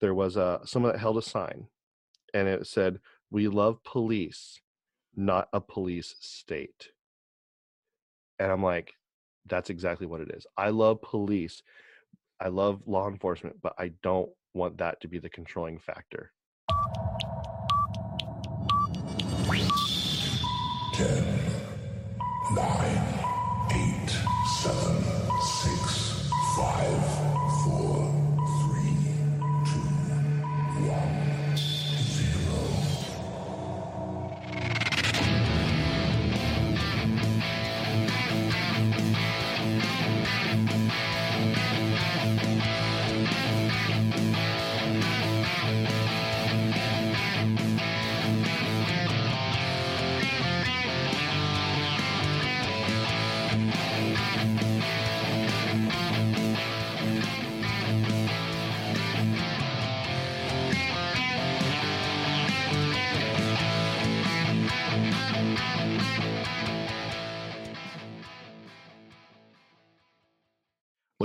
there was a someone that held a sign, and it said, "We love police, not a police state." And I'm like, that's exactly what it is. I love police. I love law enforcement, but I don't want that to be the controlling factor. 10, 9, 8, 7, 6, 5,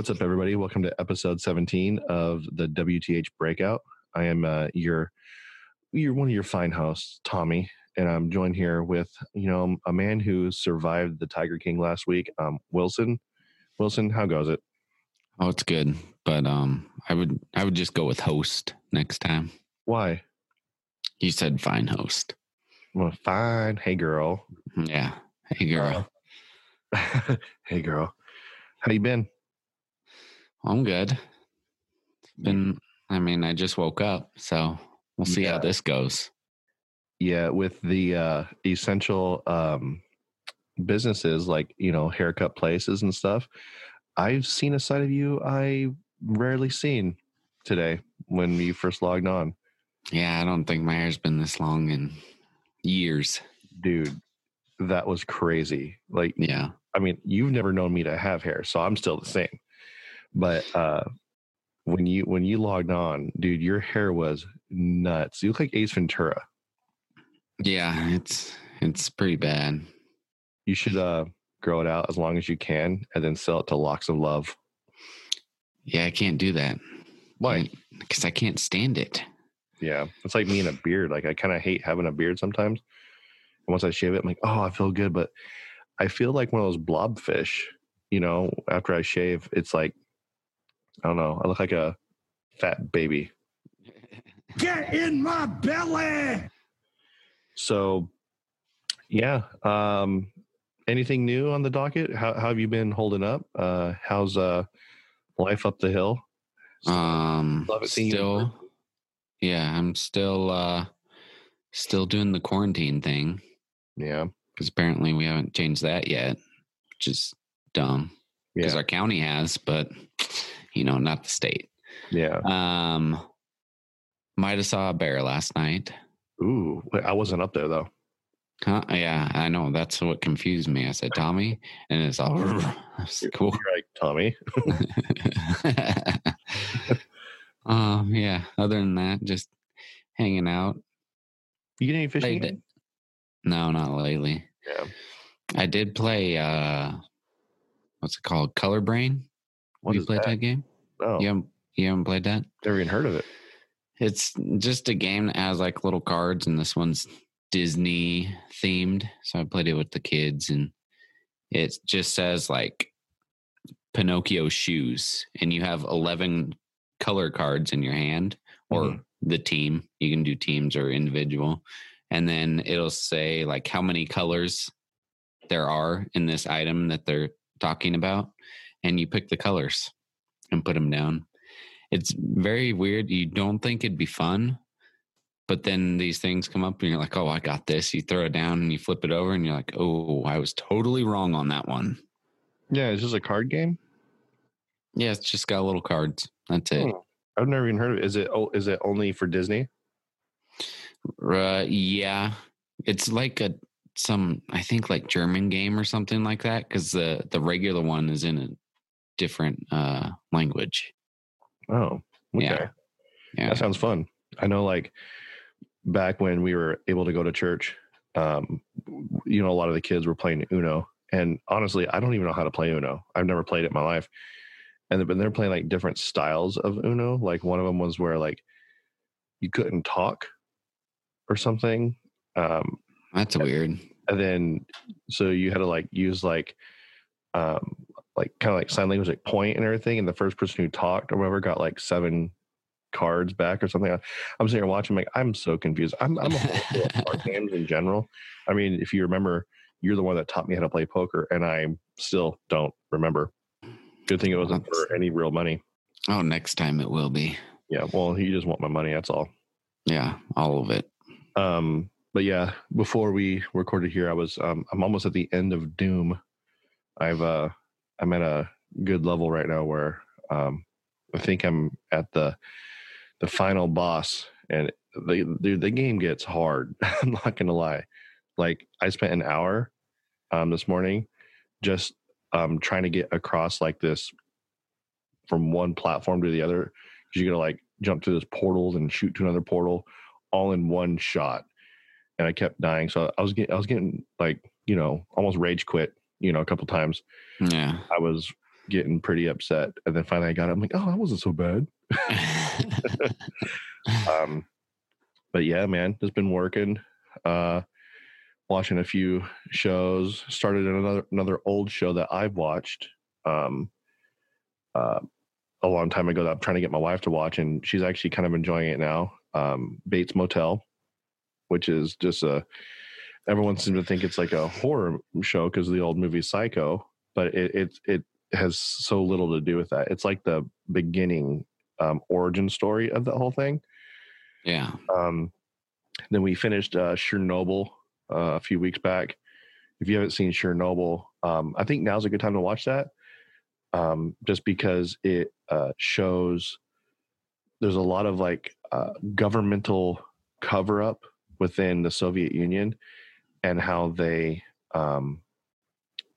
What's up, everybody? Welcome to episode 17 of the WTH Breakout. I am uh, your, you're one of your fine hosts, Tommy, and I'm joined here with you know a man who survived the Tiger King last week, um, Wilson. Wilson, how goes it? Oh, it's good, but um, I would I would just go with host next time. Why? You said fine host. Well, fine. Hey, girl. Yeah. Hey, girl. hey, girl. How you been? I'm good. Been. I mean, I just woke up, so we'll see Yeah. how this goes. Yeah, with the uh, essential um, businesses like you know haircut places and stuff, I've seen a side of you I rarely seen today when you first logged on, Yeah, I don't think my hair's been this long in years. dude. That was crazy. Like, Yeah. I mean, you've never known me to have hair, so I'm still the same. But uh, when you when you logged on, dude, your hair was nuts. You look like Ace Ventura. Yeah, it's it's pretty bad. You should uh, grow it out as long as you can, and then sell it to Locks of Love. Yeah, I can't do that. Why? Because I can't stand it. Yeah, it's like me and a beard. Like I kind of hate having a beard sometimes. And once I shave it, I'm like, oh, I feel good, but I feel like one of those blobfish. You know, after I shave, it's like I don't know. I look like a fat baby. Get in my belly! So, yeah. Um, anything new on the docket? How, how have you been holding up? Uh, how's uh life up the hill? Um, Love it seeing you still, yeah, I'm still uh, still doing the quarantine thing. Yeah, because apparently we haven't changed that yet, which is dumb. Because yeah, our county has, but you know, not the state. yeah. Um, might have saw a bear last night. Ooh, I wasn't up there though. Huh? Yeah, I know. That's what confused me. I said Tommy, and it's all That's cool. You're like Tommy. um, yeah. Other than that, just hanging out. You get any fishing? Played. No, not lately. Yeah. I did play. uh What's it called? Color Brain. What you played that? that game? Oh, You haven't, you haven't played that? never even heard of it. It's just a game that has like little cards, and this one's Disney themed. So I played it with the kids, and it just says like Pinocchio shoes, and you have 11 color cards in your hand or Mhm. the team. You can do teams or individual. And then it'll say like how many colors there are in this item that they're talking about. And you pick the colors and put them down. It's very weird. You don't think it'd be fun, but then these things come up and you're like, oh, I got this. You throw it down and you flip it over and you're like, oh, I was totally wrong on that one. Yeah, it's just a card game. Yeah, it's just got little cards. That's it. Hmm. I've never even heard of it. Is it? Oh, is it only for Disney? Uh, yeah, it's like a some I think like German game or something like that because the the regular one is in different uh language. Oh, okay. Yeah. Yeah, That sounds fun. I know, like back when we were able to go to church, um, you know, a lot of the kids were playing Uno, and honestly, I don't even know how to play Uno. I've never played it in my life, and but they're playing like different styles of Uno. Like one of them was where like you couldn't talk or something. Um, That's weird. and then so you had to like use like um like kind of like sign language like point and everything and the first person who talked or whatever got like seven cards back or something. I'm sitting here watching like i'm so confused. I'm i'm a at card games in general. I mean if you remember you're the one that taught me how to play poker and i still don't remember. Good thing it wasn't for any real money. Oh, next time it will be. yeah well you just want my money that's all. Yeah, all of it. Um, but yeah, before we recorded here, I was um, I'm almost at the end of Doom. I've uh, I'm at a good level right now where um, I think I'm at the the final boss, and the the, the game gets hard. I'm not gonna lie. Like I spent an hour um, this morning just um, trying to get across like this from one platform to the other because you gotta like jump through this portal and shoot to another portal all in one shot and i kept dying so i was getting i was getting like you know almost rage quit you know a couple times. Yeah. i was getting pretty upset and then finally i got it. I'm like oh that wasn't so bad. Um but yeah man it's been working. Uh watching a few shows started another another old show that i've watched um uh a long time ago that i'm trying to get my wife to watch and she's actually kind of enjoying it now um bates motel which is just a everyone seems to think it's like a horror show because of the old movie psycho but it it it has so little to do with that it's like the beginning um origin story of the whole thing yeah. um, then we finished uh, Chernobyl uh, a few weeks back. If you haven't seen Chernobyl, um, I think now's a good time to watch that, um, just because it uh, shows there's a lot of like uh, governmental cover up within the Soviet Union and how they um,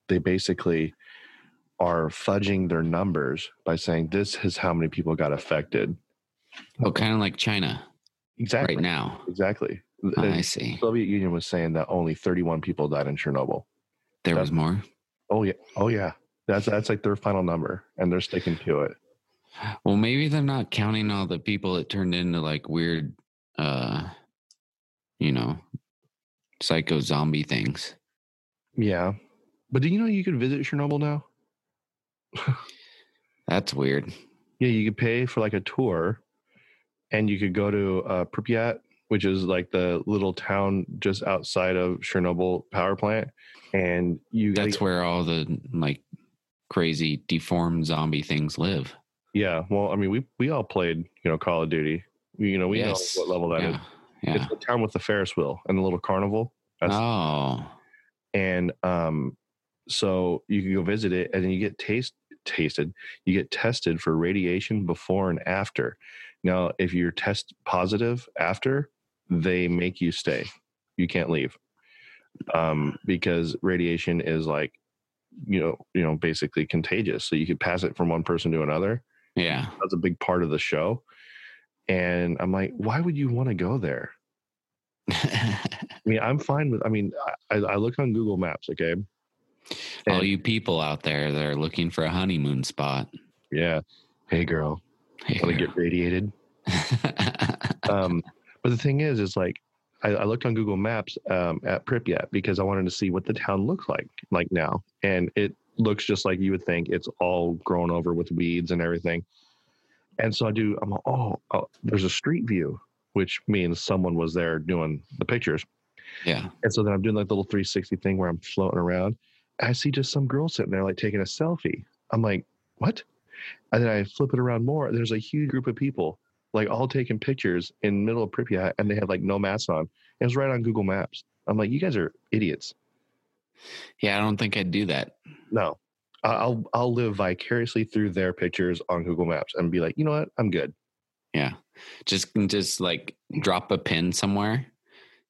they basically are fudging their numbers by saying this is how many people got affected. Oh, kind of like China Exactly. right now. Exactly. Oh, I see. Soviet Union was saying that only 31 people died in Chernobyl. There was more. Oh yeah. Oh yeah. That's that's like their final number, and they're sticking to it. Well, maybe they're not counting all the people that turned into like weird, uh, you know, psycho zombie things. Yeah. But do you know you could visit Chernobyl now? That's weird. Yeah, you could pay for like a tour, and you could go to uh, Pripyat, which is like the little town just outside of Chernobyl power plant, and you That's where all the like crazy deformed zombie things live. Yeah, well, I mean, we we all played, you know, Call of Duty. You know, we Yes. know what level that is. Yeah. It's the town with the Ferris wheel and the little carnival. That's Oh, and um, so you can go visit it, and then you get taste tasted. You get tested for radiation before and after. Now, if you're test positive after, they make you stay. You can't leave um, because radiation is like, you know, you know, basically contagious. So you could pass it from one person to another. yeah. That's a big part of the show. And I'm like, why would you want to go there? I mean, I'm fine with. I mean, I, I looked on Google Maps. Okay. all you people out there that are looking for a honeymoon spot. Yeah. Hey, girl, Hey, want to get radiated? Um, but the thing is, is like, I, I looked on Google Maps um, at Pripyat because I wanted to see what the town looks like, like now, and it looks just like you would think. It's all grown over with weeds and everything. And so I do. I'm like, oh, oh, there's a street view, which means someone was there doing the pictures. yeah. And so then I'm doing like the little 360 thing where I'm floating around. I see just some girl sitting there like taking a selfie. I'm like, what? And then I flip it around more. There's a huge group of people like all taking pictures in the middle of Pripyat and they had like no masks on. It was right on Google Maps. I'm like, you guys are idiots. Yeah. I don't think I'd do that. No. I'll I'll live vicariously through their pictures on Google Maps and be like, you know what? I'm good. Yeah. Just just like drop a pin somewhere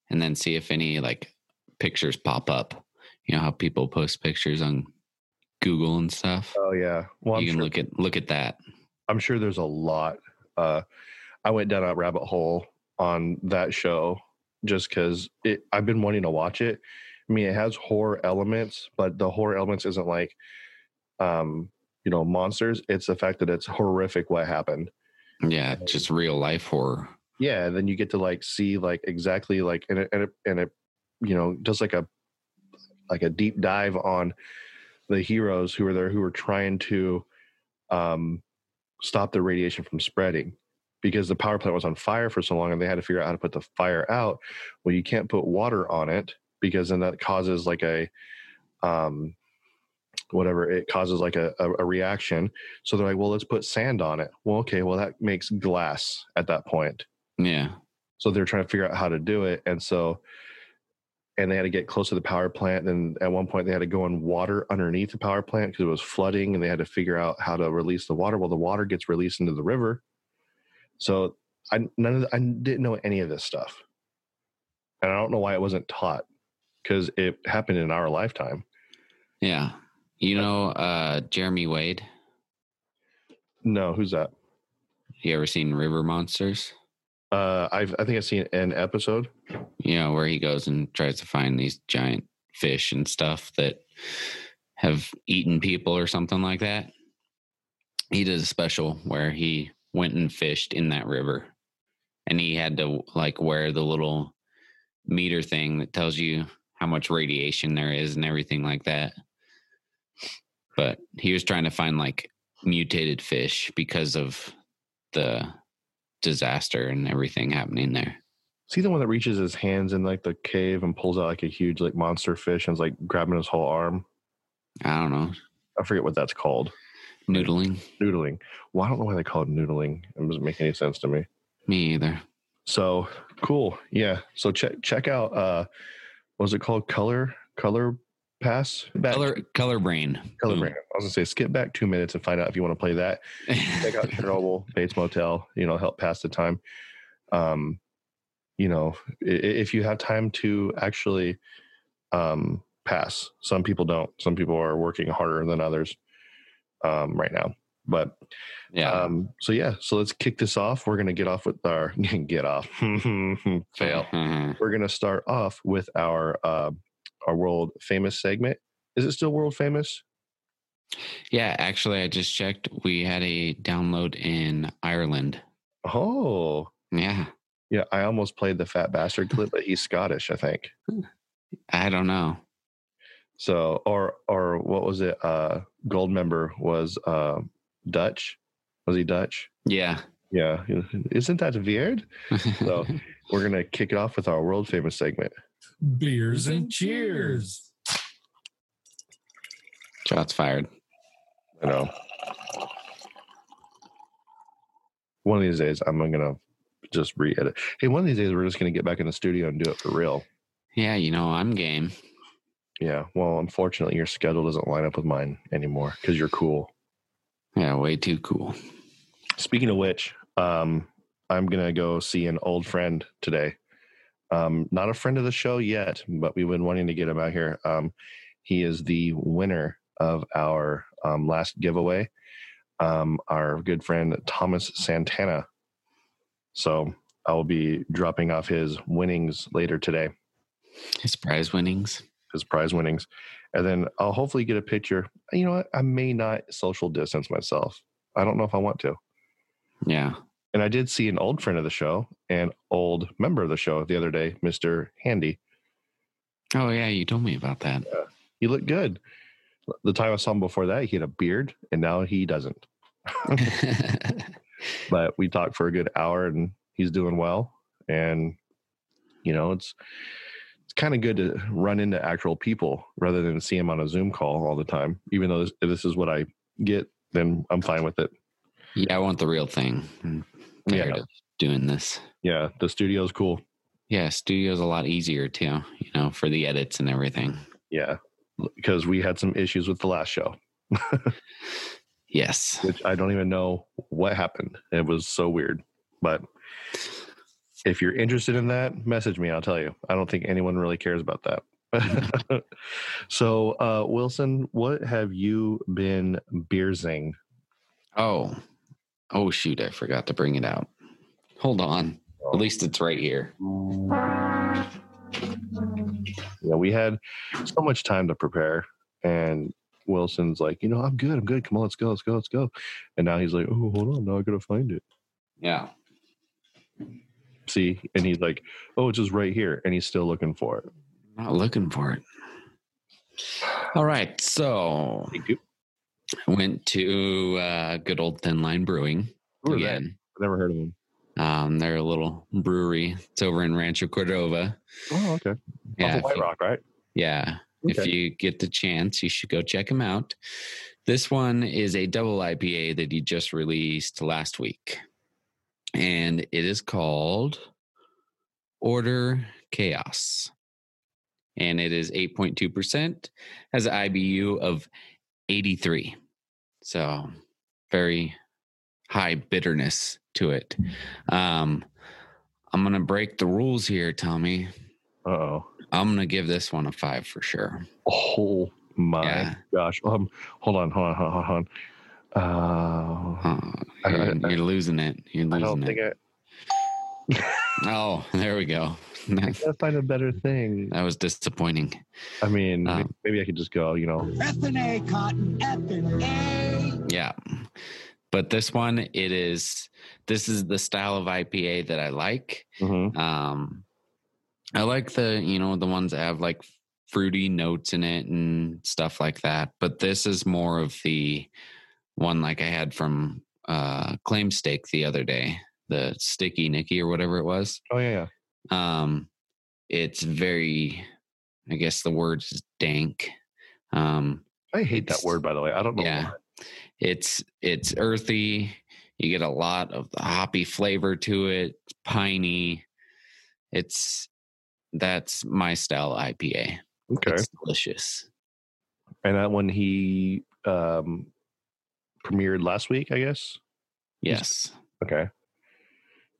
and then see if any like pictures pop up. You know how people post pictures on Google and stuff. Oh yeah. Well, I'm you can sure, look at look at that. I'm sure there's a lot. Uh, I went down a rabbit hole on that show just because it. I've been wanting to watch it. I mean, it has horror elements, but the horror elements isn't like, um, you know, monsters. It's the fact that it's horrific what happened. Yeah, just real life horror. Yeah, and then you get to like see like exactly like and it and it, and it you know does like a like a deep dive on the heroes who are there who are trying to um stop the radiation from spreading because the power plant was on fire for so long and they had to figure out how to put the fire out. Well, you can't put water on it because then that causes like a um whatever it causes like a, a, reaction. So they're like well let's put sand on it. Well okay well that makes glass at that point. Yeah. so they're trying to figure out how to do it and so and they had to get close to the power plant and at one point they had to go in water underneath the power plant because it was flooding and they had to figure out how to release the water. Well the water gets released into the river. So i none of the, i didn't know any of this stuff. And i don't know why it wasn't taught because it happened in our lifetime. Yeah. You know, uh, Jeremy Wade. no who's that You ever seen River Monsters? uh i've i think i've seen an episode You know, where he goes and tries to find these giant fish and stuff that have eaten people or something like that. He did a special where he went and fished in that river and he had to like wear the little meter thing that tells you how much radiation there is and everything like that. But he was trying to find like mutated fish because of the disaster and everything happening there. See the one that reaches his hands in like the cave and pulls out like a huge like monster fish and is like grabbing his whole arm. I don't know, I forget what that's called. noodling. Noodling. Well, I don't know why they call it noodling. It doesn't make any sense to me. Me either. So cool. Yeah. So check check out uh what was it called? Color Color Pass? Back, Color color brain. Color Boom. Brand. I was gonna say skip back two minutes and find out if you want to play that. check out Chernobyl, Bates Motel, you know, help pass the time. Um, you know, if you have time to actually um, pass, some people don't. Some people are working harder than others um, right now. But yeah. um, so yeah, so let's kick this off. We're gonna get off with our get off fail. Mhm. We're gonna start off with our uh, our world famous segment. Is it still world famous? yeah, actually I just checked. We had a download in Ireland. Oh, Yeah. yeah. I almost played the fat bastard clip, but he's Scottish, I think. I don't know. So, or or what was it? Uh, Goldmember was uh, Dutch. Was he Dutch? Yeah. Yeah. Isn't that weird? So we're gonna kick it off with our world famous segment. Beers and cheers. Shots fired. I know. One of these days, I'm gonna just re-edit. Hey, one of these days, we're just gonna get back in the studio and do it for real. Yeah, you know, I'm game. Yeah. Well, unfortunately, your schedule doesn't line up with mine anymore because you're cool. Yeah, way too cool. Speaking of which, um, I'm gonna go see an old friend today. Um, not a friend of the show yet, but we've been wanting to get him out here. Um, he is the winner of our um, last giveaway. Um, our good friend Thomas Santana. So I will be dropping off his winnings later today, His prize winnings. his prize winnings, and then I'll hopefully get a picture. You know what? I may not social distance myself. I don't know if I want to. Yeah. And I did see an old friend of the show and old member of the show the other day, Mr. Handy. Oh yeah, you told me about that. He looked good. The time I saw him before that, he had a beard, and now he doesn't. But we talked for a good hour, and he's doing well. And you know, it's it's kind of good to run into actual people rather than see him on a Zoom call all the time. Even though this, if this is what I get, then I'm fine with it. Yeah, I want the real thing. I'm tired Yeah. of doing this. Yeah, the studio's cool. Yeah, studio's a lot easier too, you know, for the edits and everything. Yeah, because we had some issues with the last show. Yes. which I don't even know what happened. It was so weird. But if you're interested in that, message me. I'll tell you. I don't think anyone really cares about that. so, uh, Wilson, what have you been beersing? Oh. Oh shoot, I forgot to bring it out. Hold on. At least it's right here. Yeah, we had so much time to prepare, and Wilson's like, you know, I'm good. I'm good. Come on, let's go. Let's go. Let's go. And now he's like, oh, hold on. Now I gotta find it. Yeah. see, and he's like, "Oh, it's just right here," and he's still looking for it. Not looking for it. All right. So Thank you. I went to uh, good old Thin Line Brewing again. Never heard of them. Um, they're a little brewery. It's over in Rancho Cordova. Oh, okay. Yeah, Off White you- Rock, right? yeah. If you get the chance, you should go check them out. This one is a double IPA that he just released last week, and it is called Order Chaos, and it is eight point two percent, has an IBU of eighty three, so very high bitterness to it. Um, I'm gonna break the rules here, Tommy. Uh oh. I'm gonna give this one a five for sure. Oh my Yeah. gosh. Um, hold on, hold on, hold on, hold on. Uh, you're, I- you're losing it. You're I losing don't it. think I. oh, there we go. I that gotta find a better thing. That was disappointing. I mean, Um, maybe I could just go. You know, F and A, Cotton. F and A. Yeah. But this one, it is this is the style of IPA that I like. mhm. Um I like the, you know, the ones that have like fruity notes in it and stuff like that. But this is more of the one like I had from uh Claimstake the other day, the Sticky Nicky or whatever it was. Oh yeah, yeah. Um it's very I guess the word is dank. Um I hate that word, by the way. I don't know. yeah. why. it's it's earthy. You get a lot of the hoppy flavor to it, It's piney. It's that's my style IPA. Okay. It's delicious. And that one he um premiered last week, I guess. Yes. Okay.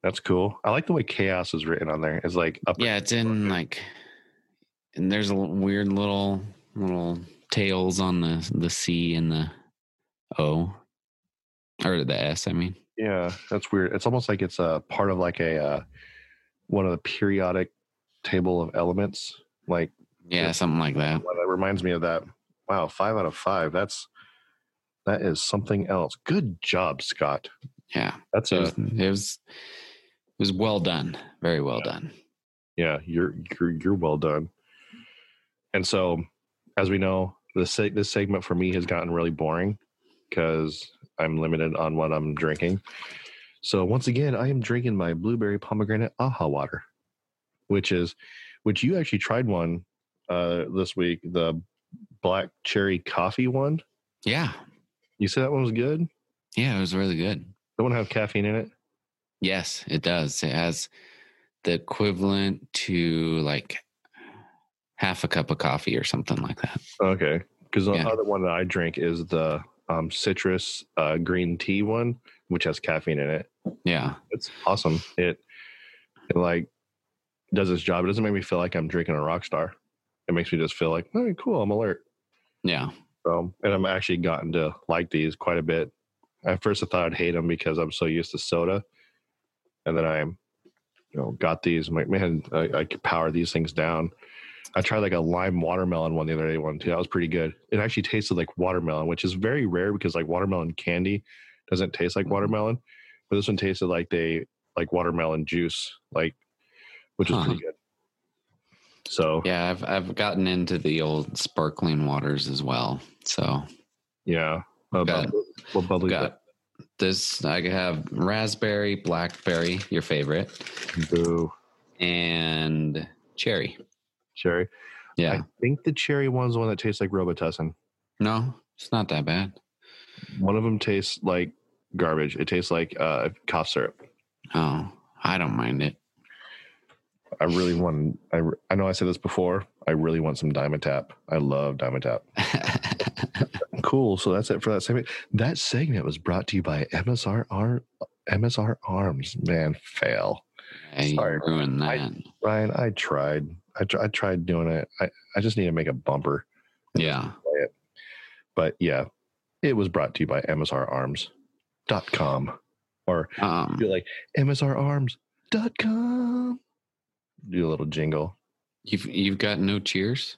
That's cool. I like the way chaos is written on there. It's like up. Yeah, it's in like and there's a weird little little tails on the the C and the O. Or the S, I mean. Yeah, that's weird. It's almost like it's a part of like a uh, one of the periodic table of elements. Like Yeah, something like that. that reminds me of that. Wow, five out of five. That's that is something else. Good job, Scott. Yeah. That's It a was it was, was well done. Very well done. yeah. You're you're you're well done. And so, as we know, this se- this segment for me has gotten really boring because I'm limited on what I'm drinking. So once again, I am drinking my blueberry pomegranate aha water, which is which you actually tried one uh this week, the black cherry coffee one. Yeah. You said that one was good. Yeah, it was really good. That one have caffeine in it. Yes, it does. It has the equivalent to like half a cup of coffee or something like that. Okay, because the Yeah. other one that I drink is the um, citrus uh, green tea one, which has caffeine in it. Yeah. It's awesome. It it like does its job. It doesn't make me feel like I'm drinking a rock star. It makes me just feel like, oh, cool, I'm alert. Yeah. So, and I'm actually gotten to like these quite a bit. At first, I thought I'd hate them because I'm so used to soda, and then I, you know, got these. I'm like, man, I, I could power these things down. I tried like a lime watermelon one the other day, one too. That was pretty good. It actually tasted like watermelon, which is very rare because like watermelon candy doesn't taste like watermelon, but this one tasted like they like watermelon juice, like, which is Huh. pretty good. So Yeah, I've I've gotten into the old sparkling waters as well. So yeah, uh, Got- bubbly got this I have raspberry, blackberry, your favorite, boo and cherry. cherry. Yeah. I think the cherry one's the one that tastes like Robitussin. no, it's not that bad. One of them tastes like garbage. It tastes like uh, cough syrup. Oh, I don't mind it. I really want. I, I know I said this before. I really want some Dimetapp. I love Dimetapp. Cool. So that's it for that segment. That segment was brought to you by MSR Ar- MSR Arms. Man, fail. You Sorry. ruined I- that. Ryan, I tried. I, tr- I tried doing it. I, I just need to make a bumper. yeah. But yeah, it was brought to you by MSRArms.com or Um, do like MSRArms.com. Do a little jingle. you've you've got no cheers.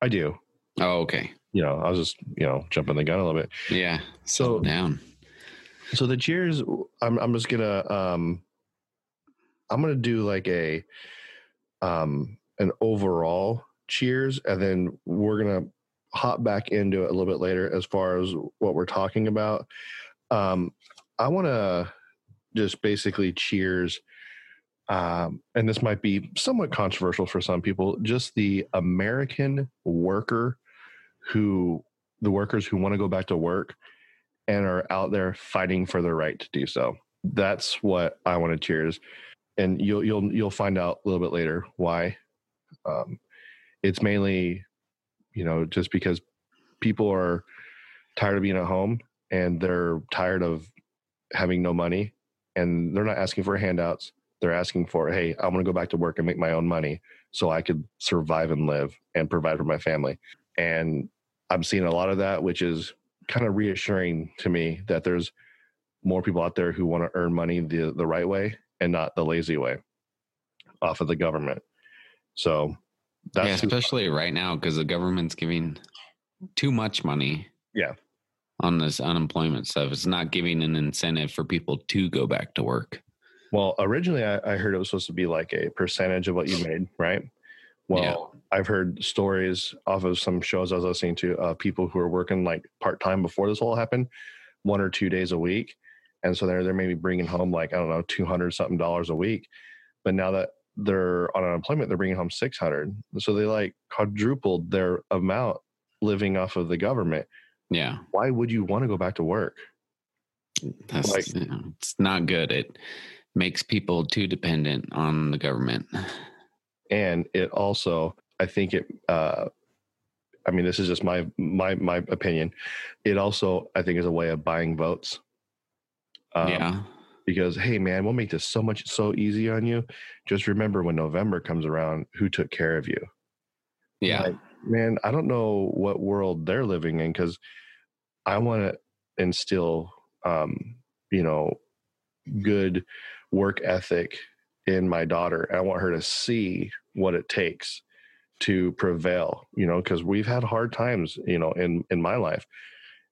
I do. Oh, okay. You know, I was just, you know, jumping the gun a little bit. Yeah. So- down. So the cheers, I'm, I'm just gonna um I'm gonna do like a um an overall cheers, and then we're gonna hop back into it a little bit later as far as what we're talking about. Um, I want to just basically cheers. Um, and this might be somewhat controversial for some people, just the American worker who, the workers who want to go back to work and are out there fighting for their right to do so. That's what I want to cheers. And you'll, you'll, you'll find out a little bit later why. Um, it's mainly, you know, just because people are tired of being at home and they're tired of having no money and they're not asking for handouts. They're asking for, hey, I want to go back to work and make my own money so I could survive and live and provide for my family. And I'm seeing a lot of that, which is kind of reassuring to me that there's more people out there who want to earn money the, the right way and not the lazy way off of the government. So that's yeah, especially right now because the government's giving too much money. Yeah. On this unemployment stuff, it's not giving an incentive for people to go back to work. Well, originally I, I heard it was supposed to be like a percentage of what you made, right? Well, I've heard stories off of some shows I was listening to of people who are working like part time before this all happened, one or two days a week, and so they're they're maybe bringing home like I don't know two hundred something dollars a week, but now that they're on unemployment, they're bringing home six hundred, so they like quadrupled their amount living off of the government. Yeah, Why would you want to go back to work? that's Like- you know, it's not good. It makes people too dependent on the government. and it also i think it uh i mean this is just my my my opinion. It also i think is a way of buying votes. Um, yeah, because hey man we'll make this so much so easy on you. Just remember when november comes around who took care of you. Yeah, like, man i don't know what world they're living in because i want to instill um you know good work ethic in my daughter. I want her to see what it takes to prevail you know because we've had hard times you know in in my life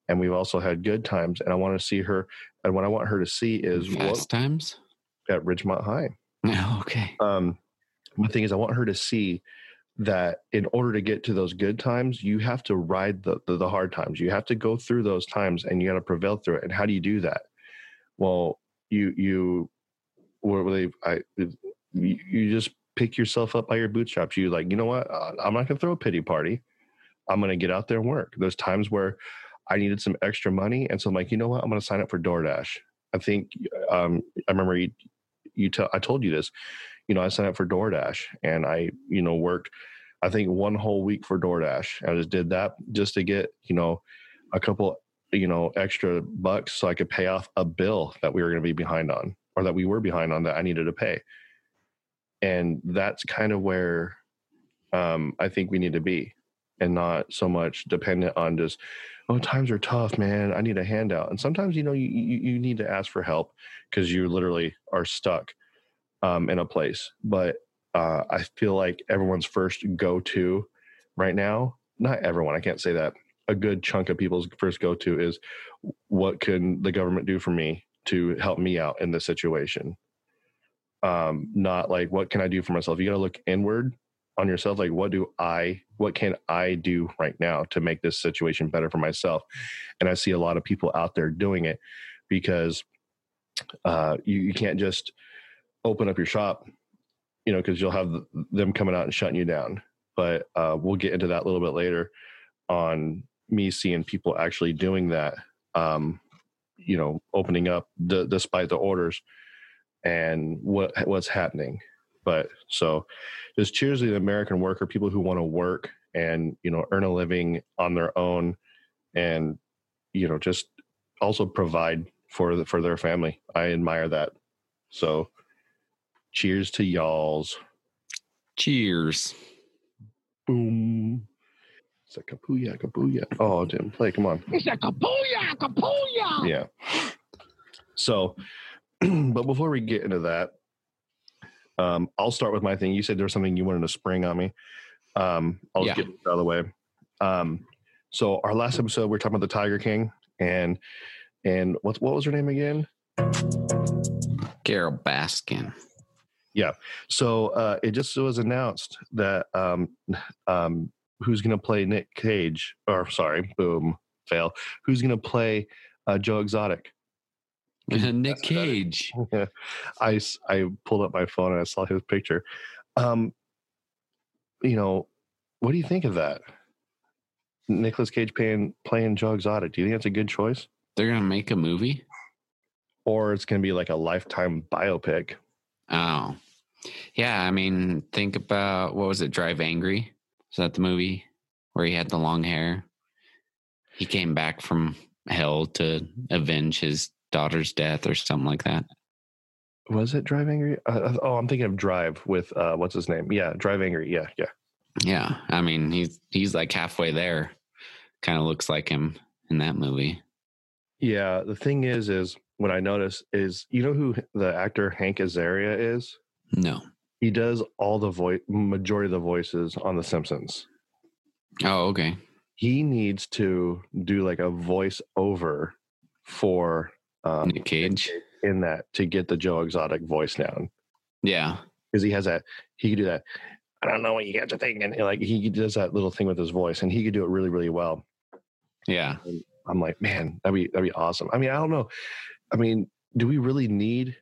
and we've also had good times and i want to see her and what i want her to see is fast what times. at ridgemont high. Okay, um my thing is i want her to see that in order to get to those good times you have to ride the, the, the hard times. You have to go through those times and you got to prevail through it and how do you do that? Well you you what were they i you just pick yourself up by your bootstraps. You like you know what? Uh, i'm not going to throw a pity party. I'm going to get out there and work. There's times where i needed some extra money and so i'm like you know what? I'm going to sign up for doordash. I think um i remember you you tell i told you this you know, I signed up for DoorDash and I, you know, worked, I think one whole week for DoorDash. I just did that just to get, you know, a couple, you know, extra bucks so I could pay off a bill that we were going to be behind on or that we were behind on that I needed to pay. And that's kind of where um, I think we need to be and not so much dependent on just, oh, times are tough, man. I need a handout. And sometimes, you know, you, you, you need to ask for help because you literally are stuck um, in a place. But uh, I feel like everyone's first go to right now, not everyone, I can't say that. A good chunk of people's first go to is what can the government do for me to help me out in this situation? Um, not like what can I do for myself? You got to look inward on yourself. Like, what do I, what can I do right now to make this situation better for myself? And I see a lot of people out there doing it because uh, you, you can't just, open up your shop, you know, because you'll have them coming out and shutting you down. But uh, we'll get into that a little bit later on me seeing people actually doing that, um, you know, opening up d- despite the orders and what what's happening. But so just cheers to the American worker, people who want to work and, you know, earn a living on their own and, you know, just also provide for the, for their family. I admire that. So cheers to y'all's. cheers. Boom. It's a kapuya, kapuya. Oh, it didn't play. Come on. It's a kapooya, kapooya. Yeah. So, but before we get into that, um, I'll start with my thing. You said there was something you wanted to spring on me. Um, I'll Yeah. get it out of the way. Um, so our last episode, we were talking about the Tiger King and and what what was her name again? Carole Baskin. Yeah. So uh, it just was announced that um, um, who's going to play Nick Cage, or sorry, boom, fail. Who's going to play uh, Joe Exotic? Nick. Cage. I I pulled up my phone and I saw his picture. Um, you know, what do you think of that? Nicolas Cage playing playing Joe Exotic. Do you think that's a good choice, They're gonna make a movie. or it's going to be like a lifetime biopic? Oh, yeah. I mean, think about what was it? Drive Angry. Is that the movie where he had the long hair? He came back from hell to avenge his daughter's death or something like that. Was it Drive Angry? Uh, uh, oh, I'm thinking of Drive with uh, what's his name? Yeah, Drive Angry. Yeah, yeah. Yeah, I mean, he's he's like halfway there. Kind of looks like him in that movie. Yeah, the thing is, is what I notice is, you know who the actor Hank Azaria is? No. He does all the voice, majority of the voices on The Simpsons. Oh, okay. He needs to do like a voice over for um, Nick Cage. in that to get the Joe Exotic voice down Yeah. because he has that. He could do that. I don't know what you guys are thinking. And, like he does that little thing with his voice, and he could do it really, really well. Yeah. I'm like, man, that'd be that'd be awesome. I mean, I don't know. I mean, do we really need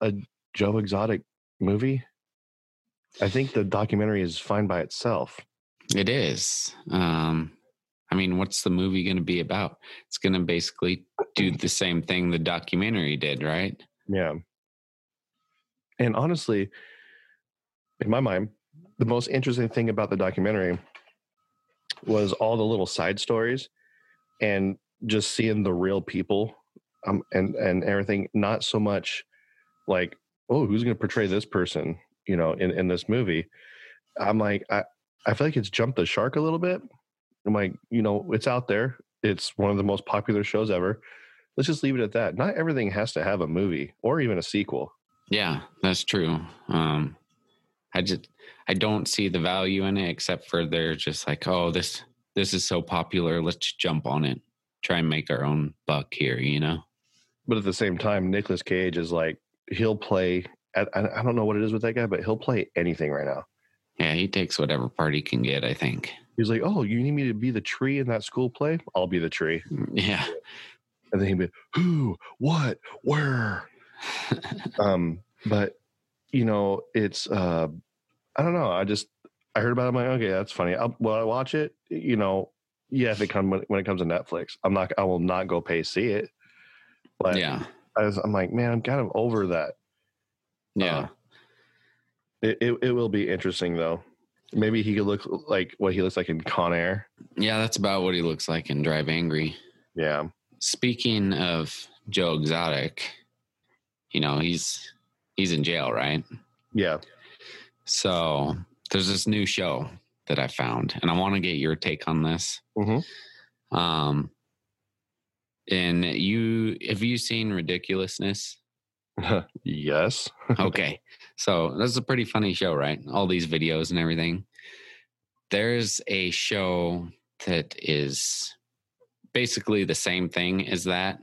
a Joe Exotic movie? I think the documentary is fine by itself. It is. Um, I mean, what's the movie going to be about? It's going to basically do the same thing the documentary did, right? Yeah. And honestly, in my mind, the most interesting thing about the documentary was all the little side stories and just seeing the real people um, and and everything. Not so much like, oh, who's going to portray this person, you know, in in this movie. I'm like, I I feel like it's jumped the shark a little bit. I'm like, you know, it's out there. It's one of the most popular shows ever. Let's just leave it at that. Not everything has to have a movie or even a sequel. Yeah, that's true. Um, I just I don't see the value in it except for they're just like, oh, this this is so popular, let's jump on it, try and make our own buck here, you know? But at the same time, Nicolas Cage is like he'll play. I, I don't know what it is with that guy, but he'll play anything right now. Yeah, he takes whatever part he can get. I think. He's like, "Oh, you need me to be the tree in that school play? I'll be the tree." Yeah, And then he'd be, "Who? What? Where?" Um, but you know, it's uh, I don't know. I just I heard about it. I'm like, okay, that's funny. I'll, will I watch it? You know, yeah. If it come when, when it comes to Netflix, I'm not. I will not go pay see it. But yeah, I was, I'm like, man, I'm kind of over that. yeah. Uh, It, it it will be interesting though. Maybe he could look like what he looks like in Con Air. yeah, that's about what he looks like in Drive Angry. Yeah. Speaking of Joe Exotic, you know he's he's in jail, right? Yeah. So there's this new show that I found, and I want to get your take on this. Mhm. Um, and you have you seen Ridiculousness? yes. okay, so that's a pretty funny show, right? All these videos and everything. There's a show that is basically the same thing as that,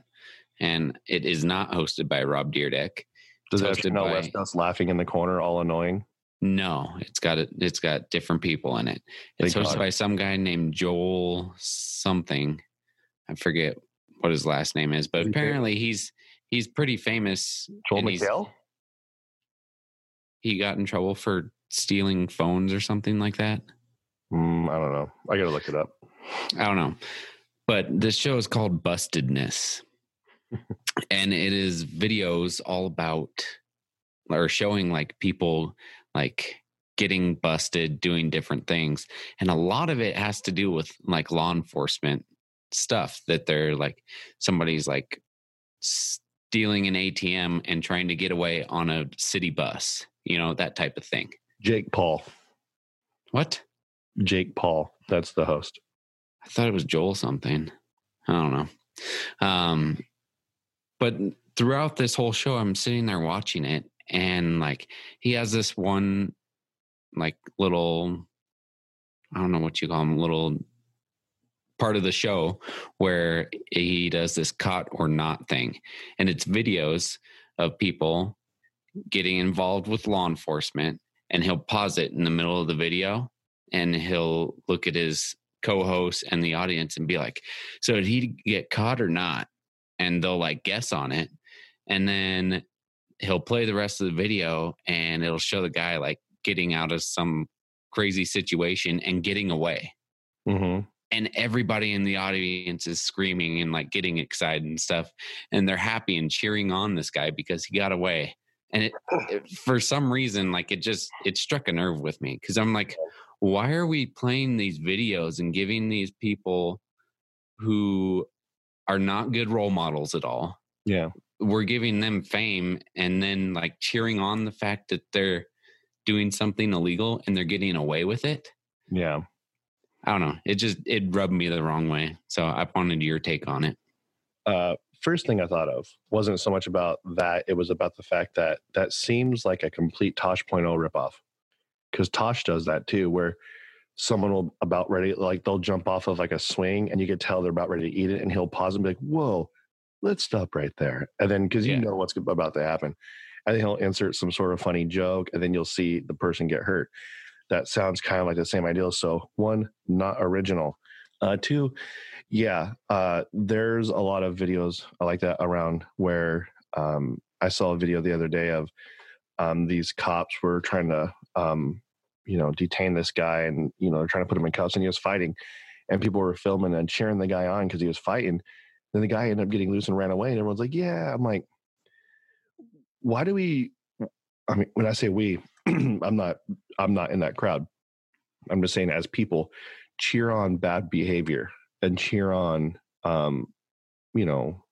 and it is not hosted by Rob Dyrdek. Does It's it have by- West Coast laughing in the corner, all annoying? No, it's got it. It's got different people in it. It's Thank hosted God. by some guy named Joel something. I forget what his last name is, but Is he famous? apparently he's he's pretty famous. Joel McHale? He got in trouble for stealing phones or something like that. Mm, I don't know. I gotta look it up. I don't know. But this show is called Bustedness. and it is videos all about or showing like people like getting busted doing different things. And a lot of it has to do with like law enforcement stuff that they're like somebody's like stealing an ATM and trying to get away on a city bus, you know, that type of thing. Jake Paul. What? Jake Paul. That's the host. I thought it was Joel something. I don't know. Um, but throughout this whole show, I'm sitting there watching it, and like he has this one, like little, I don't know what you call him, little part of the show where he does this caught or not thing, and it's videos of people getting involved with law enforcement and he'll pause it in the middle of the video and he'll look at his co-host and the audience and be like so did he get caught or not? And they'll like guess on it. And then he'll play the rest of the video and it'll show the guy like getting out of some crazy situation and getting away. Hmm and everybody in the audience is screaming and like getting excited and stuff and they're happy and cheering on this guy because he got away and it, it for some reason like it just it struck a nerve with me because i'm like why are we playing these videos and giving these people who are not good role models at all Yeah. we're giving them fame and then like cheering on the fact that they're doing something illegal and they're getting away with it Yeah. I don't know. It just it rubbed me the wrong way. So I wanted your take on it. uh, first thing I thought of wasn't so much about that. It was about the fact that that seems like a complete Tosh Tosh.0 ripoff. Because Tosh does that too, where someone will about ready, like they'll jump off of like a swing and you could tell they're about ready to eat it. And he'll pause and be like, whoa, let's stop right there. And then, because you Yeah. know what's about to happen. And then he'll insert some sort of funny joke and then you'll see the person get hurt. That sounds kind of like the same idea. So, one, not original. Uh, two, yeah, uh, there's a lot of videos I like that around where um, I saw a video the other day of um, these cops were trying to, um, you know, detain this guy and, you know, they're trying to put him in cuffs and he was fighting and people were filming and cheering the guy on because he was fighting. Then the guy ended up getting loose and ran away and everyone's like, yeah, I'm like, why do we, I mean, when I say we, I'm not, I'm not in that crowd. I'm just saying as people cheer on bad behavior and cheer on um you know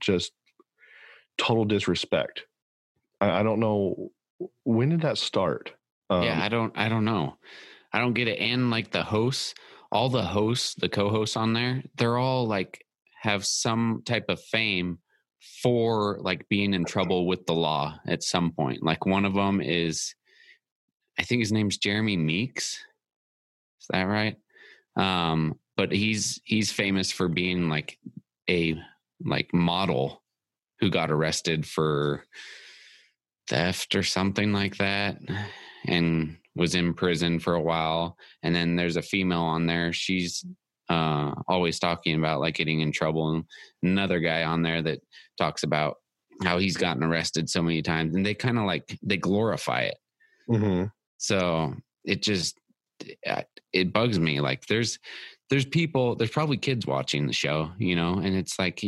just total disrespect i, I don't know when did that start um, yeah, I don't I don't know. I don't get it. And like the hosts, all the hosts, the co-hosts on there, they're all like have some type of fame for like being in trouble with the law at some point. Like one of them is I think his name's Jeremy Meeks. Is that right? Um, but he's he's famous for being like a like model who got arrested for theft or something like that and was in prison for a while and then there's a female on there she's uh always talking about like getting in trouble and another guy on there that talks about how he's gotten arrested so many times and they kind of like they glorify it mhm. So it just it bugs me like there's there's people there's probably kids watching the show you know and it's like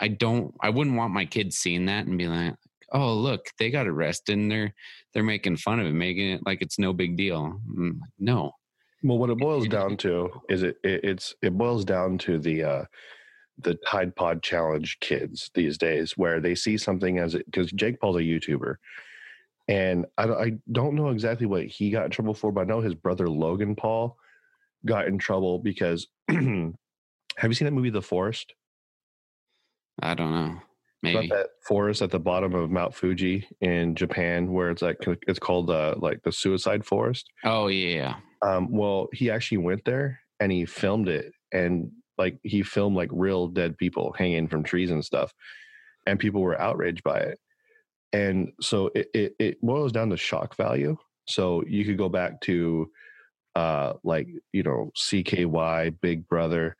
i don't i wouldn't want my kids seeing that and be like oh look they got arrested and they're they're making fun of it making it like it's no big deal. Mm, no. Well what it boils it- down to is it, it it's it boils down to the uh the tide pod challenge kids these days where they see something as it because jake paul's a youtuber and I, don't- I don't know exactly what he got in trouble for but i know his brother logan paul got in trouble because have you seen that movie the forest? I don't know. Maybe. that forest at the bottom of Mount Fuji in Japan, where it's like it's called uh, like the suicide forest. oh yeah. Um, well, he actually went there and he filmed it, and like he filmed like real dead people hanging from trees and stuff, and people were outraged by it. And so it it, it boils down to shock value. So you could go back to uh like you know CKY Big Brother.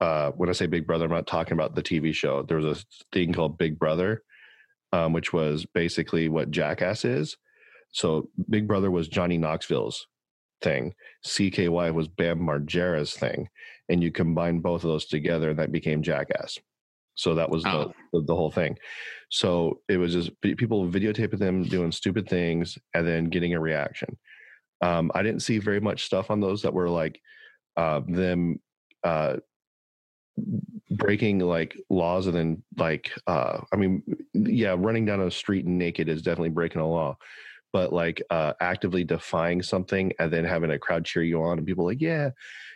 Uh, when I say Big Brother, I'm not talking about the TV show. There was a thing called Big Brother, um, which was basically what Jackass is. So Big Brother was Johnny Knoxville's thing. CKY was Bam Margera's thing, and you combine both of those together, and that became Jackass. So that was the, Oh. the the whole thing. So it was just people videotaping them doing stupid things and then getting a reaction. Um, I didn't see very much stuff on those that were like uh, them uh, breaking like laws and then like uh, I mean, yeah, running down a street naked is definitely breaking a law but like uh, actively defying something and then having a crowd cheer you on and people like, yeah,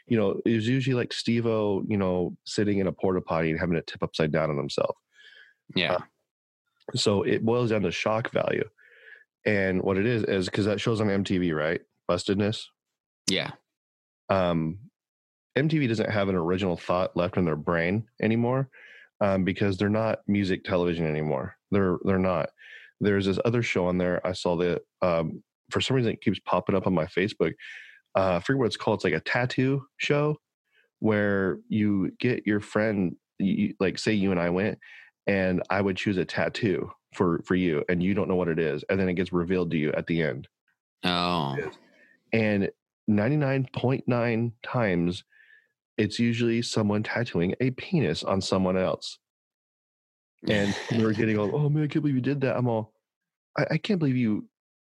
you know, it was usually like Steve O, you know, sitting in a porta potty and having it tip upside down on himself. yeah So it boils down to shock value. And what it is is because that shows on MTV, right? Bustedness. yeah Um, MTV doesn't have an original thought left in their brain anymore um, because they're not music television anymore. They're they're not. There's this other show on there. I saw that um, for some reason it keeps popping up on my Facebook. Uh, I forget what it's called. It's like a tattoo show where you get your friend, you, like say you and I went, and I would choose a tattoo for for you, and you don't know what it is, and then it gets revealed to you at the end. Oh, And 99.9 times, it's usually someone tattooing a penis on someone else. And we were getting all, oh man, I can't believe you did that. I'm all, I, I can't believe you,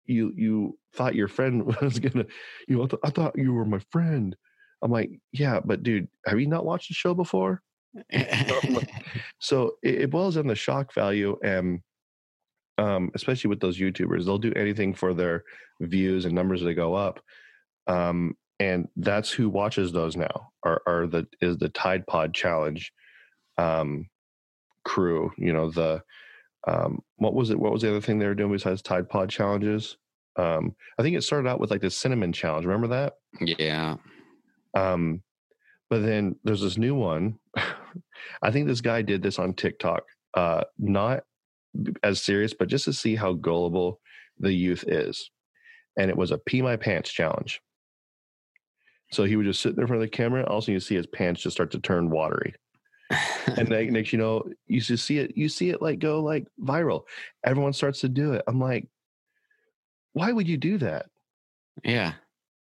you, you thought your friend was gonna, you know, I, th- I thought you were my friend. I'm like, yeah, but dude, have you not watched the show before? So it, it boils down to shock value, and um, especially with those YouTubers, they'll do anything for their views and numbers to go up. Um, and that's who watches those now. Are, are the is the Tide Pod Challenge um, crew? You know the um, what was it? What was the other thing they were doing besides Tide Pod challenges? Um, I think it started out with like the cinnamon challenge. Remember that? yeah. Um, but then there's this new one. I think this guy did this on TikTok, uh, not as serious, but just to see how gullible the youth is. And it was a pee my pants challenge. So he would just sit there in front of the camera. Also, you see his pants just start to turn watery. And then next, you know, you just see it, you see it like go like viral. Everyone starts to do it. I'm like, why would you do that? yeah,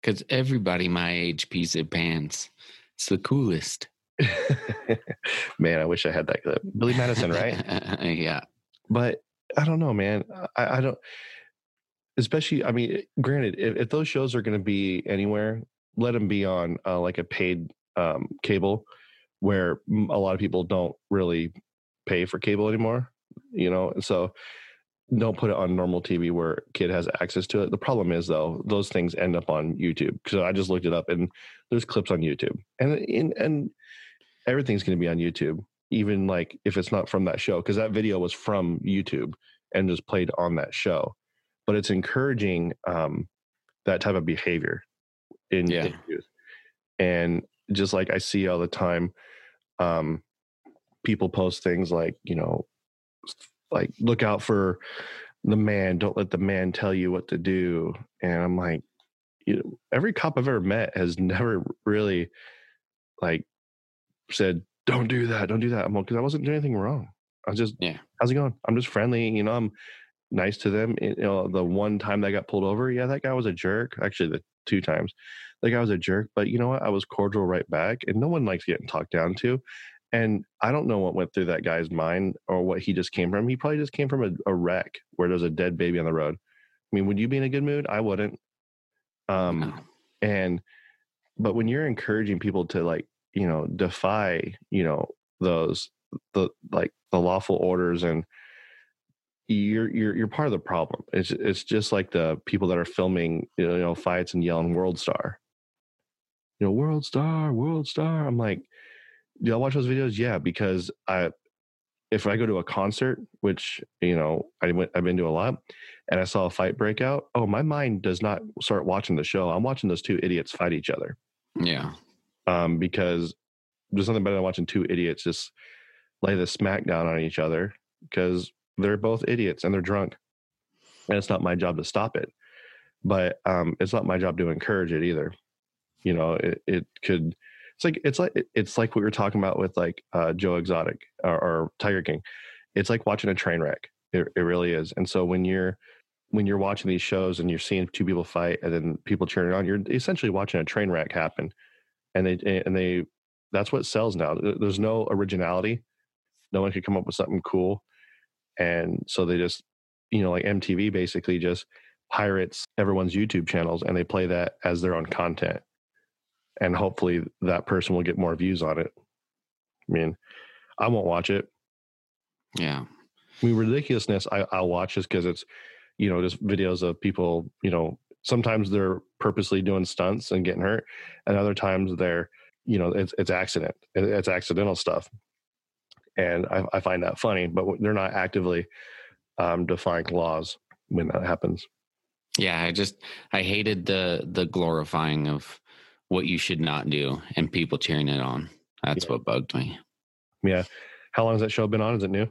because everybody my age pees their pants. It's the coolest. Man, I wish I had that clip. Billy Madison, right? yeah. but I don't know, man. I, I don't, especially. I mean, granted, if, if those shows are going to be anywhere, let them be on uh, like a paid um, cable, where a lot of people don't really pay for cable anymore. You know, and so don't put it on normal TV where kid has access to it. The problem is though, those things end up on YouTube because I just looked it up and there's clips on YouTube, and and, and everything's going to be on YouTube even like if it's not from that show because that video was from youtube and just played on that show but it's encouraging um that type of behavior in, Yeah. in youth and just like i see all the time um people post things like you know like look out for the man. Don't let the man tell you what to do. And i'm like you know every cop i've ever met has never really like said don't do that don't do that. I'm like, because i wasn't doing anything wrong. I was just Yeah. how's it going? I'm just friendly you know i'm nice to them. You know the one time I got pulled over yeah that guy was a jerk actually the two times the I was a jerk but you know what? I was cordial right back and no one likes getting talked down to and i don't know what went through that guy's mind or what he just came from. He probably just came from a, a wreck where there's a dead baby on the road. I mean would you be in a good mood? I wouldn't. Um and but when you're encouraging people to like you know defy you know those the like the lawful orders and you're you're you're part of the problem. It's it's just like the people that are filming you know fights and yelling world star you know world star world star i'm like do y'all watch those videos yeah because i if i go to a concert which you know i went i've been to a lot and i saw a fight break out oh my mind does not start watching the show i'm watching those two idiots fight each other Yeah. um, because there's nothing better than watching two idiots just lay the smack down on each other because they're both idiots and they're drunk. And it's not my job to stop it, but um, it's not my job to encourage it either. You know, it, it could. It's like it's like it's like what we were talking about with like uh, Joe Exotic or, or Tiger King. It's like watching a train wreck. It, it really is. And so when you're when you're watching these shows and you're seeing two people fight and then people cheering on, you're essentially watching a train wreck happen and they and they that's what sells now there's no originality no one could come up with something cool and so they just you know like mtv basically just pirates everyone's youtube channels and they play that as their own content and hopefully that person will get more views on it i mean i won't watch it Yeah. I mean, ridiculousness. I, I'll watch just because it's, you know, just videos of people. You know, sometimes they're purposely doing stunts and getting hurt, and other times they're, you know, it's it's accident. It's accidental stuff, and I, I find that funny. But they're not actively um, defying laws when that happens. Yeah. I just I hated the the glorifying of what you should not do and people cheering it on. That's Yeah. what bugged me. Yeah. How long has that show been on? Is it new?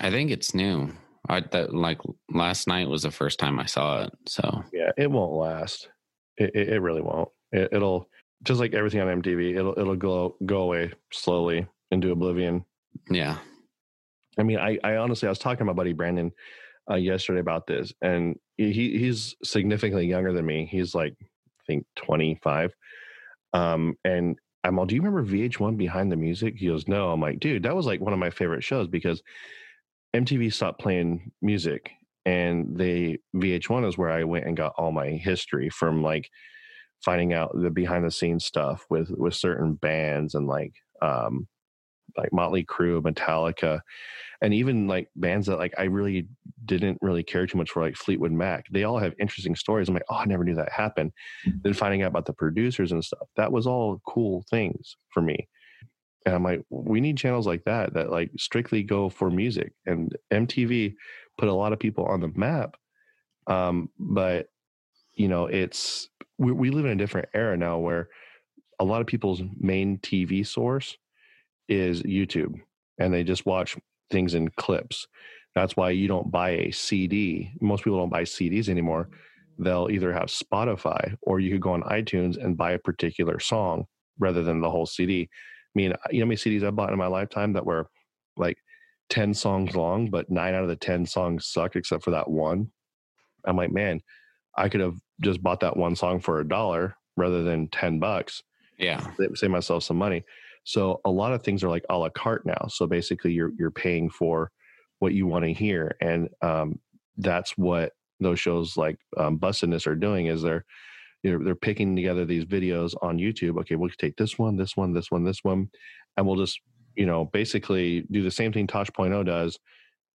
I think it's new. I that like last night was the first time I saw it. So Yeah, it won't last. It it, it really won't. It, it'll just like everything on MTV. It'll it'll go go away slowly into oblivion. yeah, I mean, I, I honestly, I was talking to my buddy Brandon uh, yesterday about this, and he he's significantly younger than me. He's like, I think, 25. Um, and I'm all, do you remember VH1 Behind the Music? He goes, no. I'm like, dude, that was like one of my favorite shows because MTV stopped playing music, and they VH1 is where I went and got all my history from like finding out the behind the scenes stuff with with certain bands and like um like Motley Crue, Metallica, and even like bands that like I really didn't really care too much for, like Fleetwood Mac. They all have interesting stories. I'm like, oh, I never knew that happened. Then finding out about the producers and stuff, that was all cool things for me. And I'm like, we need channels like that that like strictly go for music. And MTV put a lot of people on the map. Um, but you know, it's we, we live in a different era now where a lot of people's main TV source is YouTube and they just watch things in clips. That's why you don't buy a CD. Most people don't buy CDs anymore. They'll either have Spotify or you could go on iTunes and buy a particular song rather than the whole CD. I mean, you know how many CDs I bought in my lifetime that were like 10 songs long, but nine out of the 10 songs sucked except for that one. I'm like, man, I could have just bought that one song for a dollar rather than 10 bucks yeah, save myself some money. So a lot of things are like a la carte now. So basically, you're you're paying for what you want to hear, and um, that's what those shows like um, are doing. Is they're you know, they're picking together these videos on YouTube. Okay, we'll take this one, this one, this one, this one, and we'll just you know basically do the same thing Tosh.0 does,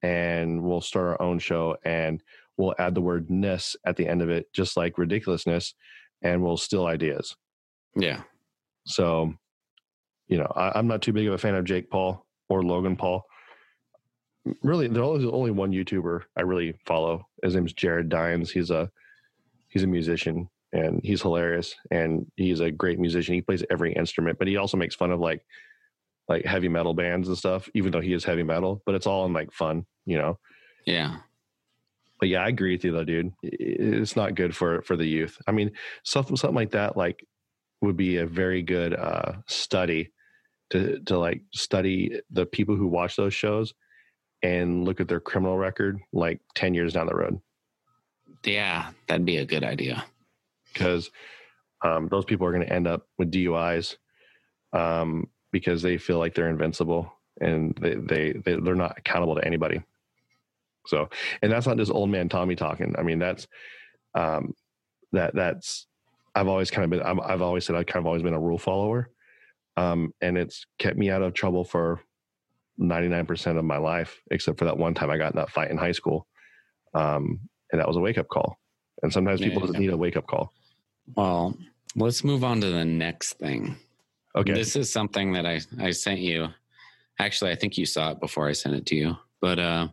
and we'll start our own show and we'll add the word ness at the end of it, just like ridiculousness, and we'll steal ideas. yeah, So, you know, I, I'm not too big of a fan of Jake Paul or Logan Paul. Really, there's only, only one YouTuber I really follow. His name's Jared Dines. He's a he's a musician and he's hilarious and he's a great musician. He plays every instrument, but he also makes fun of like like heavy metal bands and stuff, even though he is heavy metal. But it's all in like fun, you know. yeah, But yeah, I agree with you though, dude. It's not good for for the youth. I mean, something something like that like would be a very good uh study to to like study the people who watch those shows and look at their criminal record like 10 years down the road yeah. That'd be a good idea. because um, those people are going to end up with DUIs um, because they feel like they're invincible and they, they, they, they're not accountable to anybody. So, and that's not just old man Tommy talking. I mean, that's, um, that, that's, I've always kind of been, I've, I've always said I've kind of always been a rule follower. Um, and it's kept me out of trouble for 99% of my life, except for that one time I got in that fight in high school. Um, and that was a wake up call. And sometimes people Yeah. just need a wake up call. Well, let's move on to the next thing. Okay. This is something that I, I sent you. Actually, I think you saw it before I sent it to you. But uh,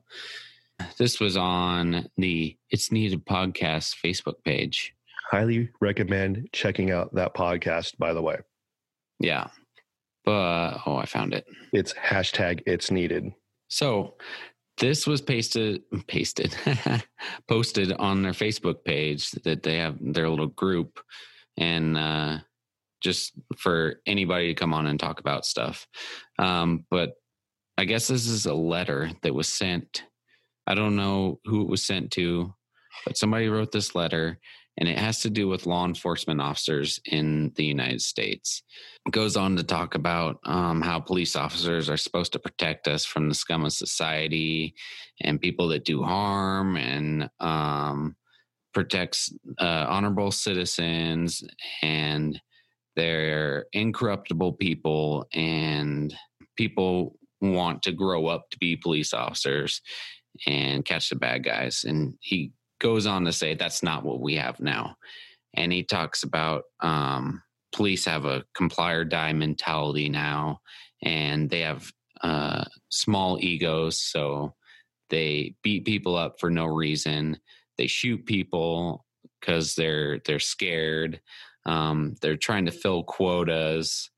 this was on the It's Needed podcast Facebook page. highly recommend checking out that podcast by the way Yeah. But, oh, I found it. it's hashtag it's needed So this was pasted, pasted, posted on their Facebook page that they have their little group, and uh, just for anybody to come on and talk about stuff. Um, but I guess this is a letter that was sent. I don't know who it was sent to, but somebody wrote this letter, and it has to do with law enforcement officers in the United States. Goes on to talk about um, how police officers are supposed to protect us from the scum of society and people that do harm and um, protects uh, honorable citizens and they're incorruptible people and people want to grow up to be police officers and catch the bad guys. And he goes on to say that's not what we have now. And he talks about um, police have a comply or die mentality now and they have uh, small egos so they beat people up for no reason. They shoot people because they're they're scared. Um, they're trying to fill quotas.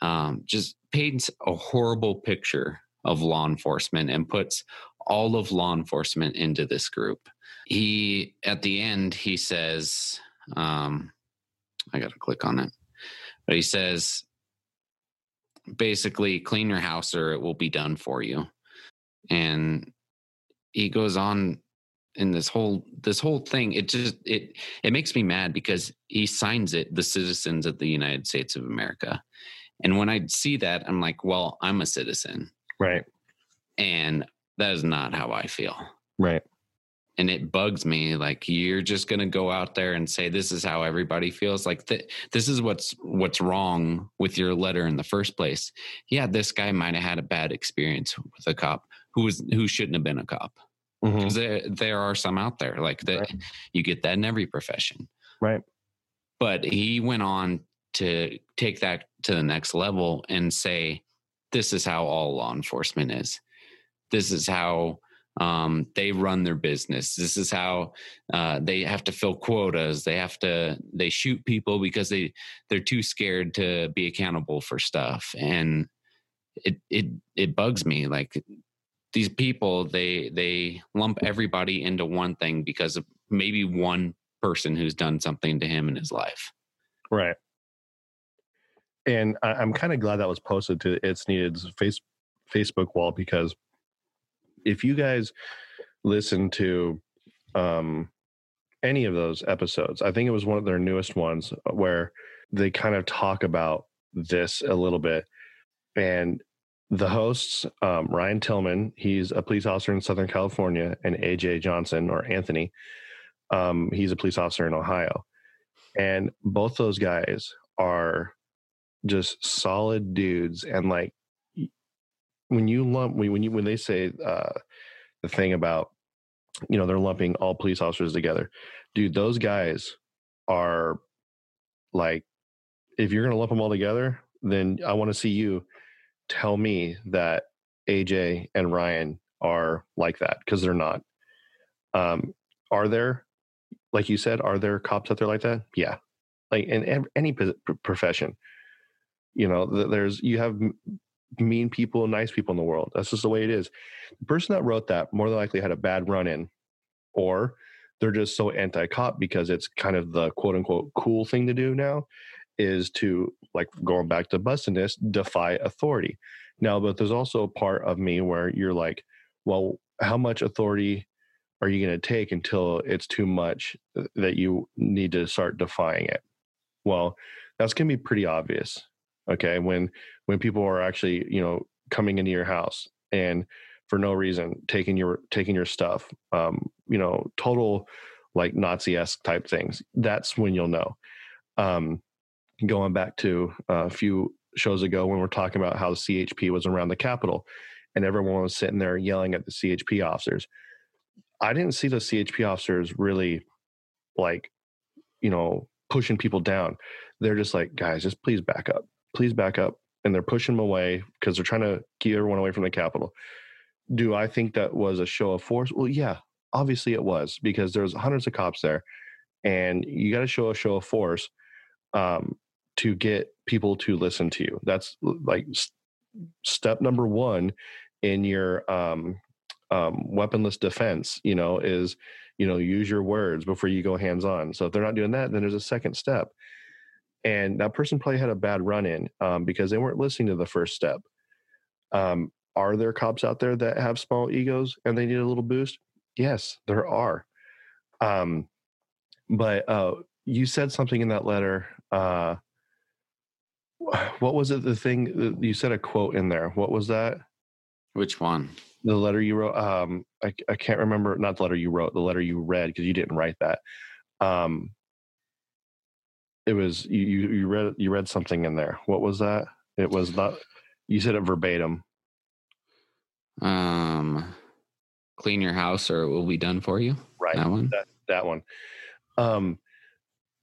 Um, just paints a horrible picture of law enforcement and puts all of law enforcement into this group. He at the end he says, um, I got to click on it, but he says basically clean your house or it will be done for you, and he goes on in this whole this whole thing it just it it makes me mad because he signs it the citizens of the united states of america and when i see that i'm like well i'm a citizen Right. and that is not how i feel Right. and it bugs me like you're just going to go out there and say this is how everybody feels like th- this is what's what's wrong with your letter in the first place yeah this guy might have had a bad experience with a cop who was who shouldn't have been a cop Mhm. 'Cause there there are some out there like that Right. you get that in every profession Right. but he went on to take that to the next level and say this is how all law enforcement is this is how um, they run their business. This is how uh, they have to fill quotas. They have to they shoot people because they they're too scared to be accountable for stuff. And it it it bugs me like these people they they lump everybody into one thing because of maybe one person who's done something to him in his life. Right. And I, I'm kind of glad that was posted to It's Needed's face Facebook wall because if you guys listen to um, any of those episodes, I think it was one of their newest ones uh, where they kind of talk about this a little bit. And the hosts, um, Ryan Tillman, he's a police officer in Southern California, and AJ Johnson or Anthony, um, he's a police officer in Ohio. And both those guys are just solid dudes. And like when you lump when when you when they say uh, the thing about you know they're lumping all police officers together, dude, those guys are like if you're gonna lump them all together, then I want to see you tell me that AJ and Ryan are like that because they're not. Um, are there, like you said, are there cops out there like that? Yeah, like in any profession, you know, th- there's you have mean people, and nice people in the world. That's just the way it is. The person that wrote that more than likely had a bad run in, or they're just so anti-cop because it's kind of the quote unquote cool thing to do now is to like going back to bustiness defy authority now but there's also a part of me where you're like well how much authority are you going to take until it's too much uh, that you need to start defying it well that's going to be pretty obvious okay when when people are actually you know coming into your house and for no reason taking your taking your stuff um you know total like nazi-esque type things that's when you'll know. Um going back to uh, a few shows ago when we're talking about how the chp was around the capitol and everyone was sitting there yelling at the chp officers i didn't see the chp officers really like you know pushing people down. They're just like guys just please back up please back up. And they're pushing them away because they're trying to keep everyone away from the capitol. Do i think that was a show of force? Well yeah obviously it was because there's hundreds of cops there. And you got to show a show of force um, to get people to listen to you. That's like s- step number one in your um, um, weaponless defense you know is you know use your words before you go hands on so if they're not doing that then there's a second step and that person probably had a bad run in um, because they weren't listening to the first step. Um, are there cops out there that have small egos and they need a little boost? Yes there are. Um, but uh, you said something in that letter uh, what was it the thing you said a quote in there. What was that? Which one? The letter you wrote um I, I can't remember not the letter you wrote the letter you read because you didn't write that. Um it was you, you read you read something in there. What was that? It was not you said it verbatim. Um clean your house or it will be done for you? Right. That one? That one. Um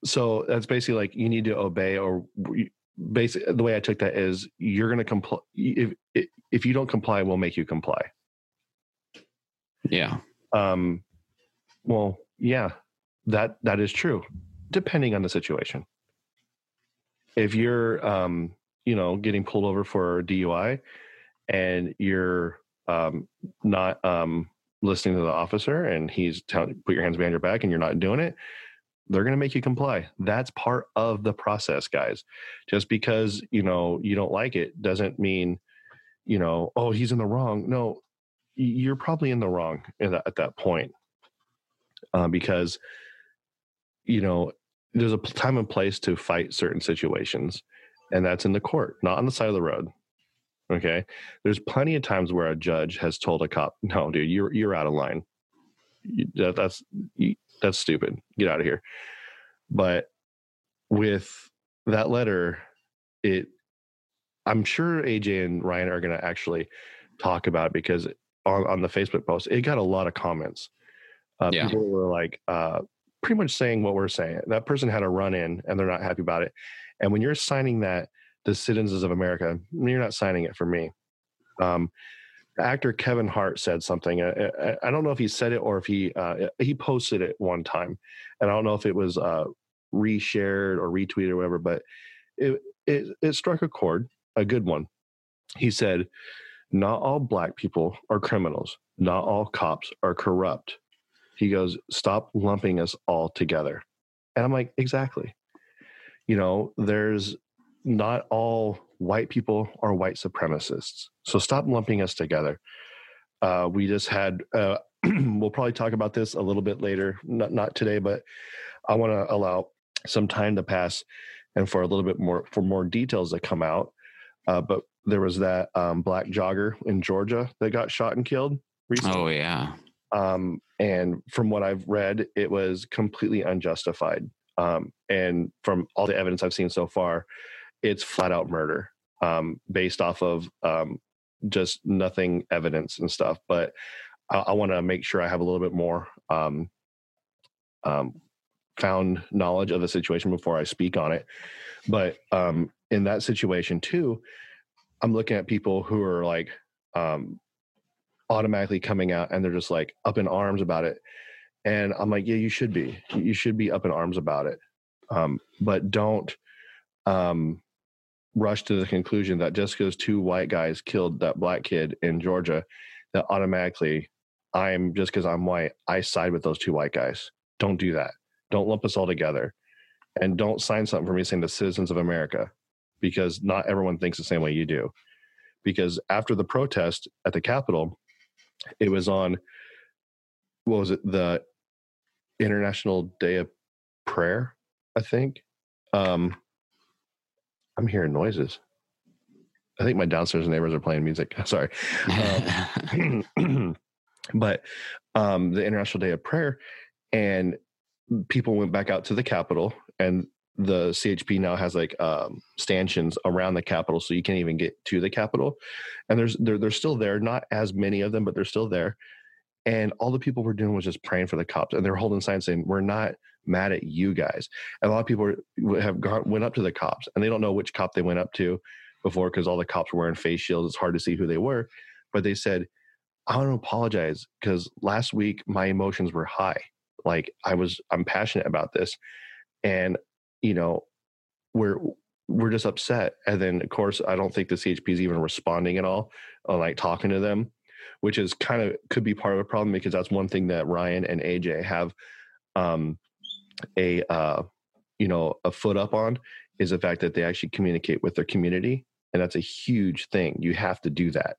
so that's basically like you need to obey or basically the way i took that is you're going to comply if if you don't comply we'll make you comply. Yeah. Um well yeah that that is true depending on the situation if you're um you know getting pulled over for dui and you're um not um listening to the officer and he's telling put your hands behind your back and you're not doing it, they're going to make you comply. That's part of the process, guys. Just because, you know, you don't like it doesn't mean, you know, oh, he's in the wrong. No, you're probably in the wrong at that, at that point. Uh, because, you know, there's a time and place to fight certain situations, and that's in the court, not on the side of the road. Okay. There's plenty of times where a judge has told a cop, no, dude, you're, you're out of line. You, that, that's, you, that's stupid. Get out of here. But with that letter, it, I'm sure AJ and Ryan are going to actually talk about it because on, on the Facebook post, it got a lot of comments. Uh, Yeah. People were like, uh, pretty much saying what we're saying. That person had a run in and they're not happy about it. And when you're signing that, the citizens of America, you're not signing it for me. Um, actor Kevin Hart said something. I, I, I don't know if he said it or if he uh, he posted it one time, and I don't know if it was uh, reshared or retweeted or whatever. But it, it it struck a chord, a good one. He said, "Not all black people are criminals. Not all cops are corrupt." He goes, "Stop lumping us all together," and I'm like, "Exactly." You know, there's not all white people are white supremacists. So stop lumping us together. Uh, we just had, uh, we'll probably talk about this a little bit later, not, not today, but I want to allow some time to pass and for a little bit more, for more details to come out. Uh, but there was that um, black jogger in Georgia that got shot and killed recently. Oh yeah. Um, and from what I've read, it was completely unjustified. Um, and from all the evidence I've seen so far, it's flat out murder um, based off of um, just nothing evidence and stuff. But I, I want to make sure I have a little bit more um, um, found knowledge of the situation before I speak on it. But um, in that situation too, I'm looking at people who are like um, automatically coming out and they're just like up in arms about it. And I'm like, yeah, you should be. You should be up in arms about it. Um, but don't um, rush to the conclusion that just because two white guys killed that black kid in Georgia, that automatically I'm just because I'm white, I side with those two white guys. Don't do that. Don't lump us all together. And don't sign something for me saying the citizens of America, because not everyone thinks the same way you do. Because after the protest at the Capitol, it was on what was it, the International Day of Prayer, I think. Um I'm hearing noises. I think my downstairs neighbors are playing music. Sorry. Um, but um, the International Day of Prayer, and people went back out to the Capitol, and the CHP now has like um, stanchions around the Capitol, so you can't even get to the Capitol. And there's they're they're still there, not as many of them, but they're still there. And all the people were doing was just praying for the cops, and they're holding signs saying, "We're not mad at you guys." And a lot of people have gone went up to the cops, and they don't know which cop they went up to before because all the cops were wearing face shields. It's hard to see who they were, but they said, "I want to apologize because last week my emotions were high. Like I was, I'm passionate about this, and you know, we're we're just upset." And then, of course, I don't think the CHP is even responding at all, or like talking to them, which is kind of could be part of the problem because that's one thing that Ryan and AJ have um, a uh, you know a foot up on is the fact that they actually communicate with their community. And that's a huge thing. You have to do that.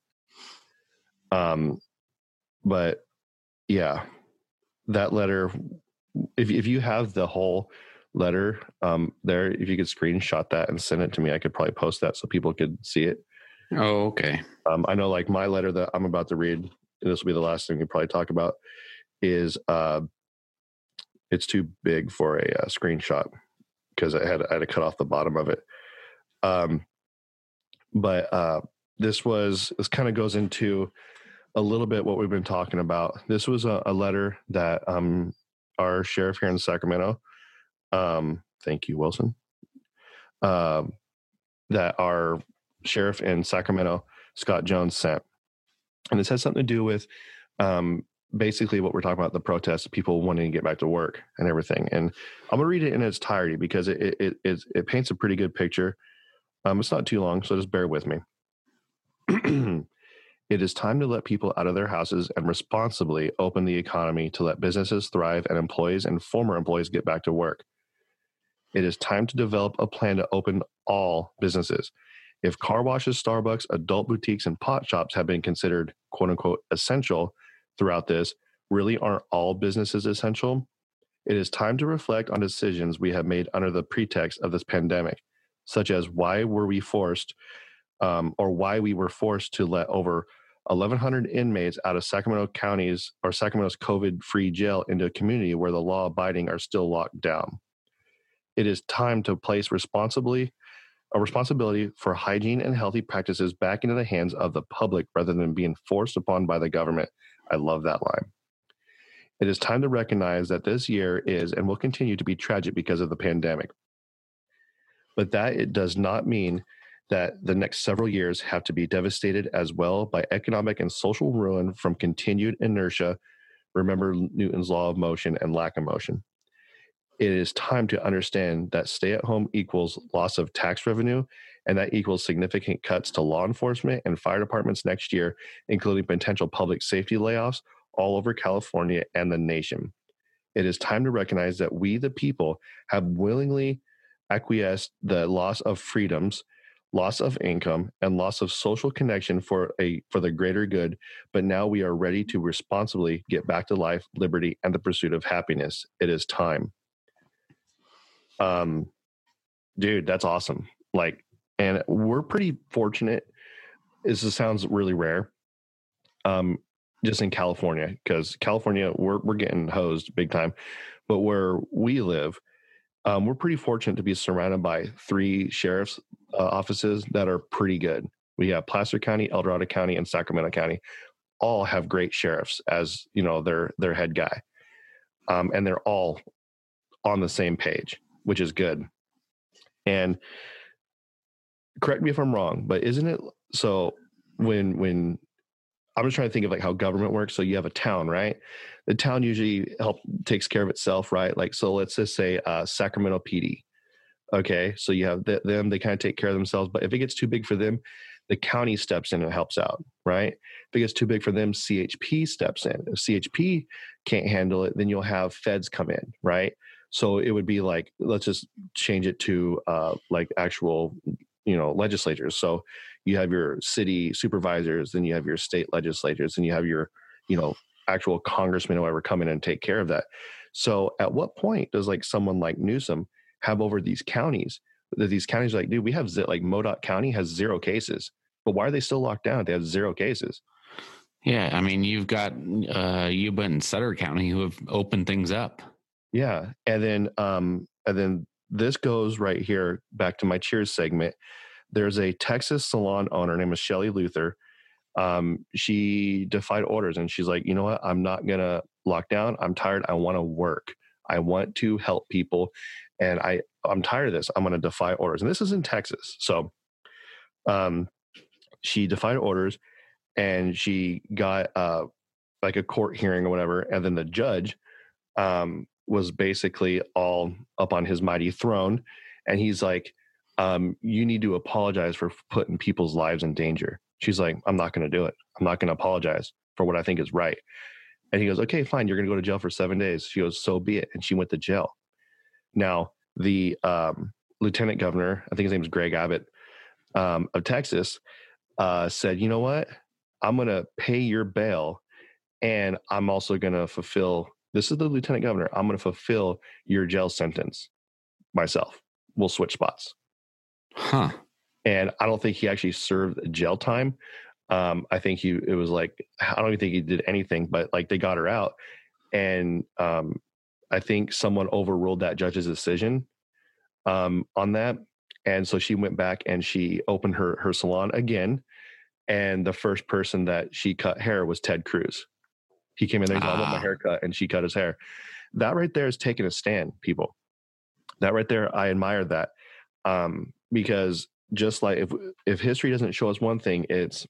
Um but yeah that letter if if you have the whole letter um there if you could screenshot that and send it to me i could probably post that so people could see it oh, okay. um, I know, like my letter that I'm about to read, and this will be the last thing we probably talk about, is uh, it's too big for a uh, screenshot because I had I had to cut off the bottom of it. Um, but uh, this was this kind of goes into a little bit what we've been talking about. This was a, a letter that um, our sheriff here in Sacramento, um, thank you, Wilson, um, that our sheriff in Sacramento, Scott Jones, sent. And this has something to do with um, basically what we're talking about the protests, people wanting to get back to work and everything. And I'm going to read it in its entirety because it, it, it, it paints a pretty good picture. Um, it's not too long, so just bear with me. It is time to let people out of their houses and responsibly open the economy to let businesses thrive and employees and former employees get back to work. It is time to develop a plan to open all businesses. If car washes, Starbucks, adult boutiques, and pot shops have been considered quote unquote essential throughout this, really aren't all businesses essential? It is time to reflect on decisions we have made under the pretext of this pandemic, such as why were we forced um, or why we were forced to let over 1,100 inmates out of Sacramento County's or Sacramento's COVID free jail into a community where the law abiding are still locked down. It is time to place responsibly a responsibility for hygiene and healthy practices back into the hands of the public rather than being forced upon by the government. I love that line. It is time to recognize that this year is and will continue to be tragic because of the pandemic. But that it does not mean that the next several years have to be devastated as well by economic and social ruin from continued inertia. Remember Newton's law of motion and lack of motion. It is time to understand that stay at home equals loss of tax revenue, and that equals significant cuts to law enforcement and fire departments next year, including potential public safety layoffs all over California and the nation. It is time to recognize that we, the people, have willingly acquiesced the loss of freedoms loss of income and loss of social connection for a for the greater good but now we are ready to responsibly get back to life liberty and the pursuit of happiness it is time um dude that's awesome. Like and we're pretty fortunate. This sounds really rare. Um just in california because california we're, we're getting hosed big time. But where we live um, we're pretty fortunate to be surrounded by three sheriff's uh, offices that are pretty good. We have Placer County, El Dorado County, and Sacramento County. All have great sheriffs as you know their their head guy, um, and they're all on the same page, which is good. And correct me if I'm wrong, but isn't it so when when I'm just trying to think of like how government works. So you have a town, right? The town usually help takes care of itself, right? Like so, let's just say uh, Sacramento PD. Okay, so you have the, them; they kind of take care of themselves. But if it gets too big for them, the county steps in and helps out, right? If it gets too big for them, CHP steps in. If CHP can't handle it, then you'll have feds come in, right? So it would be like, let's just change it to uh, like actual, you know, legislatures. So you have your city supervisors, then you have your state legislators, and you have your, you know, actual congressmen or whoever come in and take care of that. So at what point does like someone like Newsom have over these counties? That these counties are like, dude, we have like Modoc County has zero cases, but why are they still locked down? They have zero cases. Yeah, I mean, you've got uh, Yuba and Sutter County who have opened things up. Yeah, and then um, and then this goes right here back to my Cheers segment. There's a Texas salon owner named Shelly Luther. Um, she defied orders and she's like, you know what? I'm not gonna lock down. I'm tired. I want to work. I want to help people, and I I'm tired of this. I'm gonna defy orders. And this is in Texas, so um, she defied orders, and she got uh like a court hearing or whatever, and then the judge um was basically all up on his mighty throne, and he's like, um, you need to apologize for putting people's lives in danger. She's like, I'm not going to do it. I'm not going to apologize for what I think is right. And he goes, okay, fine. You're going to go to jail for seven days. She goes, so be it. And she went to jail. Now, the um, lieutenant governor, I think his name is Greg Abbott um, of Texas, uh, said, you know what? I'm going to pay your bail and I'm also going to fulfill this is the lieutenant governor. I'm going to fulfill your jail sentence myself. We'll switch spots. Huh. And I don't think he actually served jail time. Um, I think he it was like I don't even think he did anything, but like they got her out, and um, I think someone overruled that judge's decision um, on that, and so she went back and she opened her her salon again, and the first person that she cut hair was Ted Cruz. He came in there, and said, I want my Ah. haircut, and she cut his hair. That right there is taking a stand, people. That right there, I admire that um, because just like if if history doesn't show us one thing, it's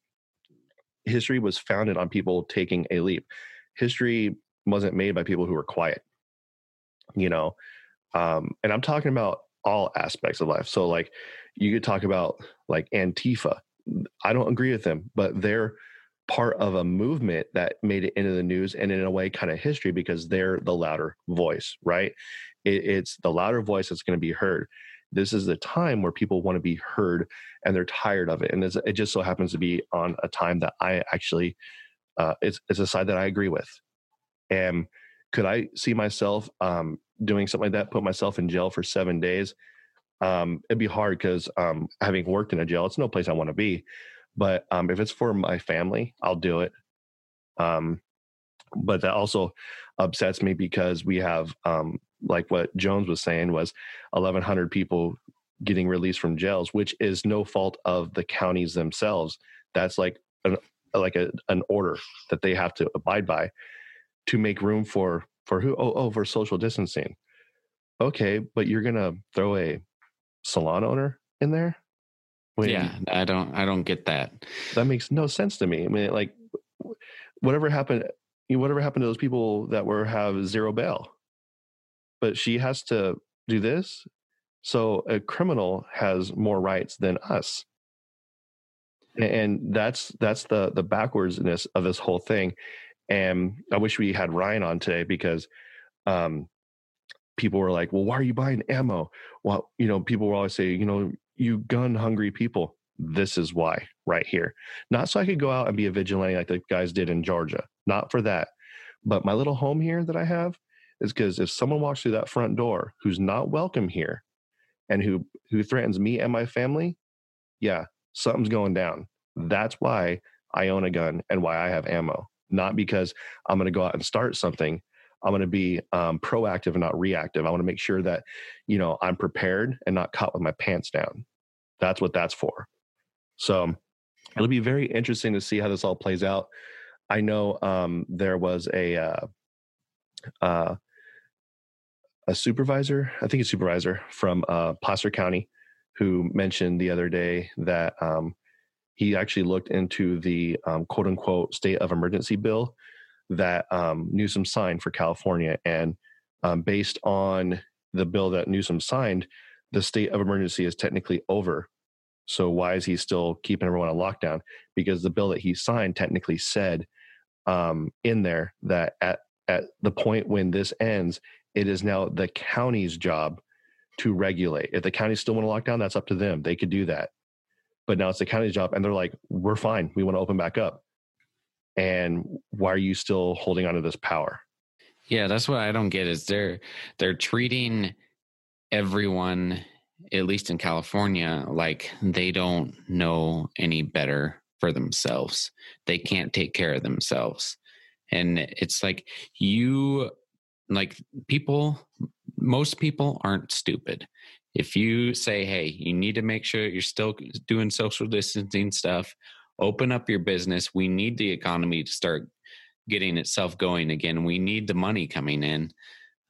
history was founded on people taking a leap. History wasn't made by people who were quiet, you know. Um, and I'm talking about all aspects of life. So like you could talk about like Antifa. I don't agree with them, but they're part of a movement that made it into the news and in a way kind of history because they're the louder voice, right? It, it's the louder voice that's going to be heard. This is the time where people want to be heard and they're tired of it. And it just so happens to be on a time that I actually, uh, it's, it's a side that I agree with. And could I see myself um, doing something like that, put myself in jail for seven days? Um, it'd be hard because um, having worked in a jail, it's no place I want to be. But um, if it's for my family, I'll do it. Um, but that also upsets me because we have, um, like what Jones was saying, was 1,100 people getting released from jails, which is no fault of the counties themselves. That's like an like a, an order that they have to abide by to make room for for who? Oh, oh, for social distancing. Okay, but you're gonna throw a salon owner in there? When yeah, I don't, I don't get that. That makes no sense to me. I mean, like, whatever happened, whatever happened to those people that were have zero bail, but she has to do this. So a criminal has more rights than us, and that's that's the the backwardsness of this whole thing. And I wish we had Ryan on today because um, people were like, "Well, why are you buying ammo?" Well, you know, people will always say, "You know, you gun hungry people." This is why, right here. Not so I could go out and be a vigilante like the guys did in Georgia. Not for that. But my little home here that I have is because if someone walks through that front door who's not welcome here and who who threatens me and my family, yeah, something's going down. That's why I own a gun and why I have ammo not because I'm going to go out and start something. I'm going to be um, proactive and not reactive. I want to make sure that, you know, I'm prepared and not caught with my pants down. That's what that's for. So it'll be very interesting to see how this all plays out. I know um, there was a uh, uh, a supervisor, I think a supervisor from uh, Placer County, who mentioned the other day that um, he actually looked into the um, quote unquote state of emergency bill that um, Newsom signed for California. And um, based on the bill that Newsom signed, the state of emergency is technically over. So why is he still keeping everyone on lockdown? Because the bill that he signed technically said um, in there that at at the point when this ends, it is now the county's job to regulate. If the county still want to lock down, that's up to them. They could do that but now it's the county's job and they're like we're fine we want to open back up and why are you still holding on to this power? Yeah that's what i don't get is they're they're treating everyone at least in california like they don't know any better for themselves. They can't take care of themselves. And it's like you like people most people aren't stupid. If you say, hey, you need to make sure you're still doing social distancing stuff, open up your business. We need the economy to start getting itself going again. We need the money coming in.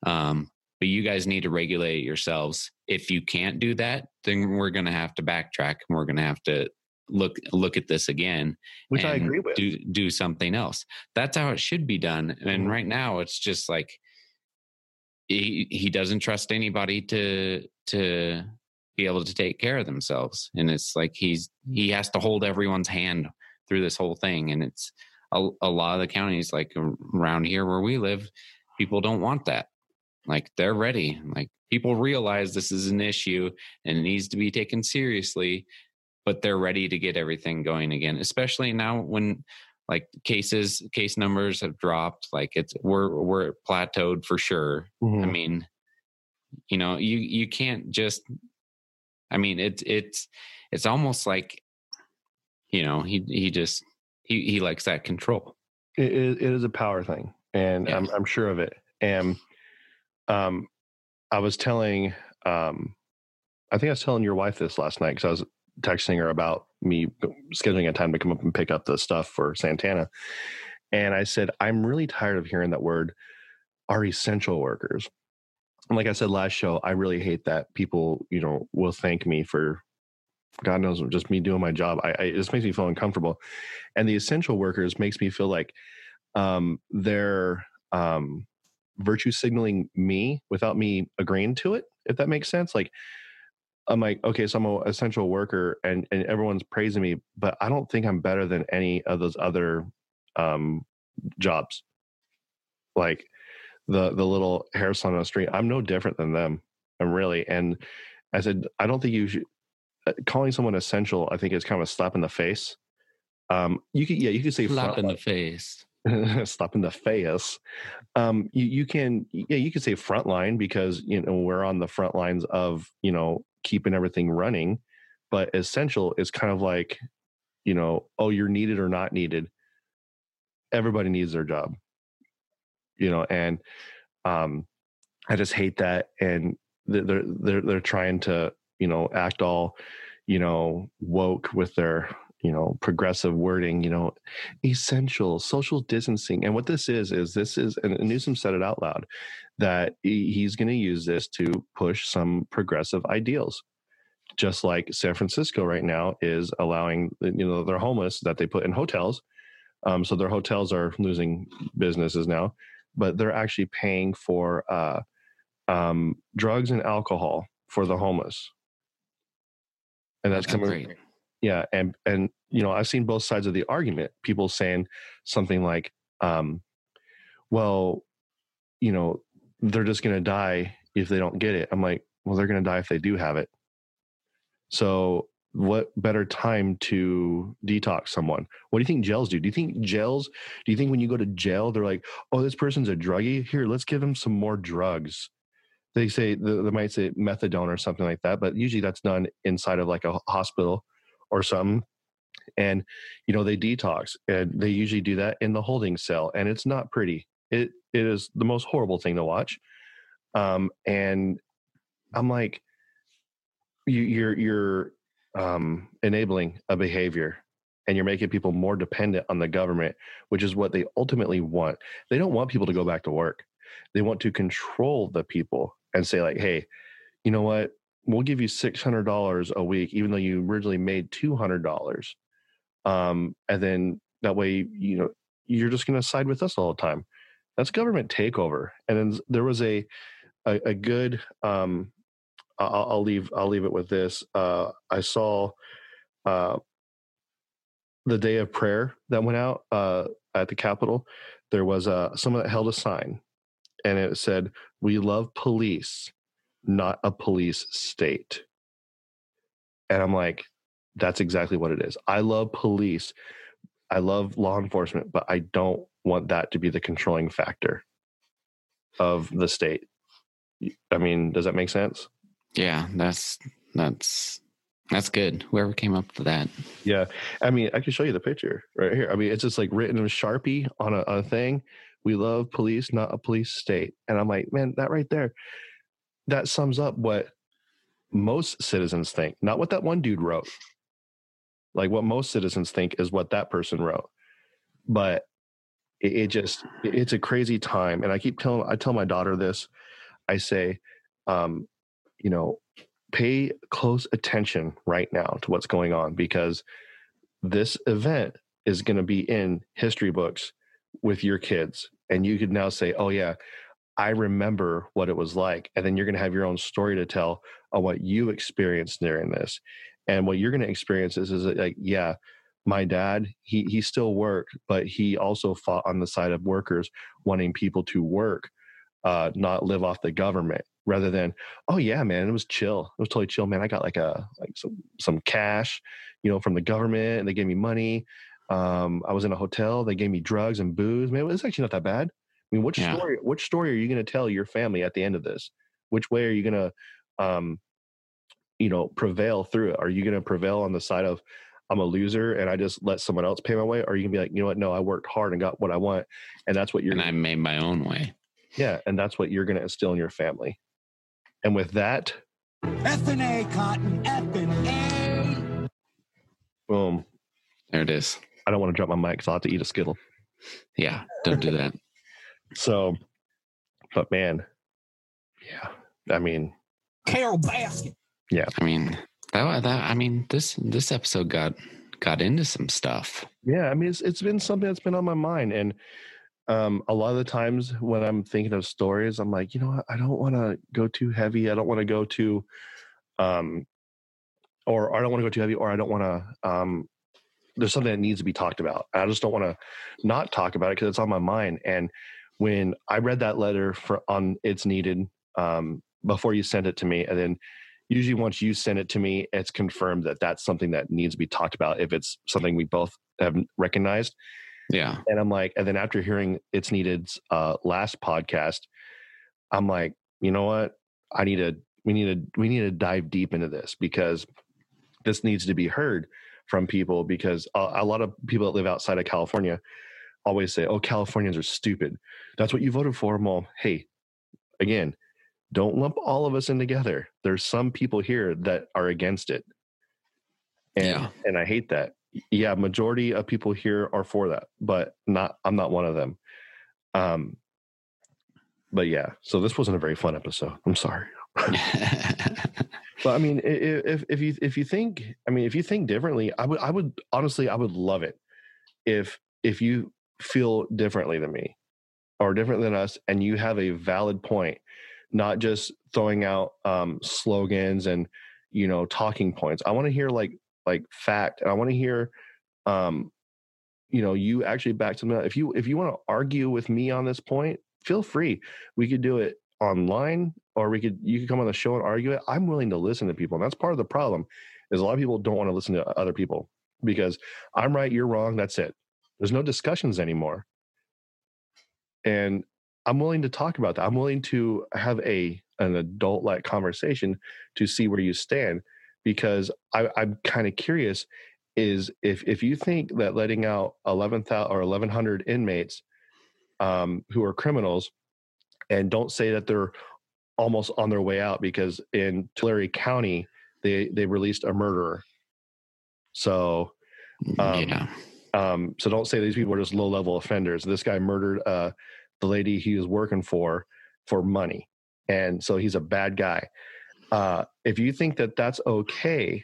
Um, but you guys need to regulate yourselves. If you can't do that, then we're going to have to backtrack and we're going to have to look look at this again which i agree with do do something else that's how it should be done and mm-hmm. right now it's just like he he doesn't trust anybody to to be able to take care of themselves. And it's like he's he has to hold everyone's hand through this whole thing. And it's a, a lot of the counties like around here where we live people don't want that. Like they're ready. Like people realize this is an issue and it needs to be taken seriously but they're ready to get everything going again especially now when like cases case numbers have dropped. Like it's we're we're plateaued for sure. Mm-hmm. i mean you know you you can't just i mean it's it's it's almost like you know he he just he he likes that control it is, it is a power thing and yeah. I'm, I'm sure of it and um i was telling um i think i was telling your wife this last night because i was texting her about me scheduling a time to come up and pick up the stuff for Santana. And I said, I'm really tired of hearing that word, our essential workers. And like I said last show, I really hate that people, you know, will thank me for God knows just me doing my job. I, I it just makes me feel uncomfortable. And the essential workers makes me feel like um, they're um, virtue signaling me without me agreeing to it, if that makes sense. Like I'm like, okay, so I'm an essential worker, and and everyone's praising me, but I don't think I'm better than any of those other um, jobs. Like the the little hair salon on the street, I'm no different than them. I'm really, and I said, I don't think you should uh, calling someone essential. I think is kind of a slap in the face. Um, you could, yeah, you could say Slap in the face. slap in the face. Um, you, you can, yeah, you could say frontline because you know we're on the front lines of you know keeping everything running. But essential is kind of like, you know, oh, you're needed or not needed. Everybody needs their job, you know, and um, I just hate that. And they're they're they're, trying to you know act all you know woke with their you know progressive wording you know essential social distancing and what this is is this is and newsom said it out loud that he's going to use this to push some progressive ideals just like san francisco right now is allowing you know their homeless that they put in hotels um, so their hotels are losing businesses now but they're actually paying for uh, um, drugs and alcohol for the homeless. And that's That's coming great. yeah and and you know i've seen both sides of the argument people saying something like um well you know they're just going to die if they don't get it. I'm like well they're going to die if they do have it. So what better time to detox someone? What do you think jails do? Do you think jails do you think when you go to jail they're like oh this person's a druggie. Here let's give them some more drugs. They say they might say methadone or something like that but usually that's done inside of like a hospital or some. and you know they detox and they usually do that in the holding cell and it's not pretty. It it is the most horrible thing to watch. Um and i'm like you you're you're um enabling a behavior and you're making people more dependent on the government which is what they ultimately want. They don't want people to go back to work. They want to control the people and say like hey you know what? We'll give you $600 a week even though you originally made $200 um, and then that way you know you're just going to side with us all the time. That's government takeover. And then there was a a, a good um, I'll, I'll leave i'll leave it with this uh, i saw uh, the day of prayer that went out uh, at the capitol there was uh, someone that held a sign and it said we love police not a police state. And I'm like, that's exactly what it is. I love police. I love law enforcement, but I don't want that to be the controlling factor of the state. I mean, does that make sense? Yeah, that's that's that's good. Whoever came up with that. Yeah. I mean, I can show you the picture right here. I mean, it's just like written in a Sharpie on a, a thing. We love police, not a police state. And I'm like, man, that right there, that sums up what most citizens think, not what that one dude wrote. Like what most citizens think is what that person wrote. But it, it just, it- it's a crazy time. And I keep telling, I tell my daughter this. I say, um, you know, pay close attention right now to what's going on because this event is going to be in history books with your kids. And you could now say, oh, yeah, I remember what it was like. And then you're going to have your own story to tell on what you experienced during this. And what you're going to experience is, is like, yeah, my dad, he, he still worked, but he also fought on the side of workers wanting people to work, uh, not live off the government rather than, oh yeah, man, it was chill. It was totally chill, man. I got like a, like some, some cash, you know, from the government and they gave me money. Um, I was in a hotel. They gave me drugs and booze. Man, it's actually not that bad. I mean, which Yeah. story? Which story are you going to tell your family at the end of this? Which way are you going to, um, you know, prevail through it? Are you going to prevail on the side of I'm a loser and I just let someone else pay my way? Or are you going to be like, you know what? No, I worked hard and got what I want, and that's what you're. And I made my own way. yeah, and that's what you're going to instill in your family. And with that, F and A, Cotton. F and A. boom. There it is. I don't want to drop my mic, so I'll have to eat a skittle. Yeah, don't do that. So, but man, yeah, I mean, Carole Baskin. Yeah, I mean, that that I mean, this this episode got got into some stuff. yeah, I mean, it's it's been something that's been on my mind, and um, a lot of the times when I'm thinking of stories, I'm like, you know, what? I don't want to go too heavy. I don't want to go too, um, or I don't want to go too heavy, or I don't want to. Um, there's something that needs to be talked about. I just don't want to not talk about it because it's on my mind. And when I read that letter for on it's needed um, before you send it to me, and then usually once you send it to me, it's confirmed that that's something that needs to be talked about if it's something we both have recognized. Yeah. And I'm like, and then after hearing it's needed uh, last podcast, I'm like, you know what? I need to we need to we need to dive deep into this because this needs to be heard from people because a, a lot of people that live outside of California always say, "Oh, Californians are stupid." That's what you voted for. Well, hey, again, don't lump all of us in together. There's some people here that are against it, and Yeah. and I hate that. Yeah, majority of people here are for that, but not. I'm not one of them. Um, but yeah, so this wasn't a very fun episode. I'm sorry. But I mean, if if you if you think, I mean, if you think differently, I would I would honestly I would love it if if you feel differently than me or different than us, and you have a valid point, not just throwing out um, slogans and you know talking points. I want to hear like like fact, and I want to hear, um, you know, you actually back something. up. If you if you want to argue with me on this point, feel free. We could do it online or we could you could come on the show and argue it i'm willing to listen to people and that's part of the problem is a lot of people don't want to listen to other people because i'm right you're wrong that's it there's no discussions anymore and i'm willing to talk about that i'm willing to have a an adult like conversation to see where you stand because I, i'm kind of curious is if if you think that letting out 11,000 or 1100 inmates um, who are criminals and don't say that they're almost on their way out because in Tulare County they they released a murderer. So Um, yeah. um so don't say these people are just low level offenders. This guy murdered uh the lady he was working for for money. And so he's a bad guy. Uh if you think that that's okay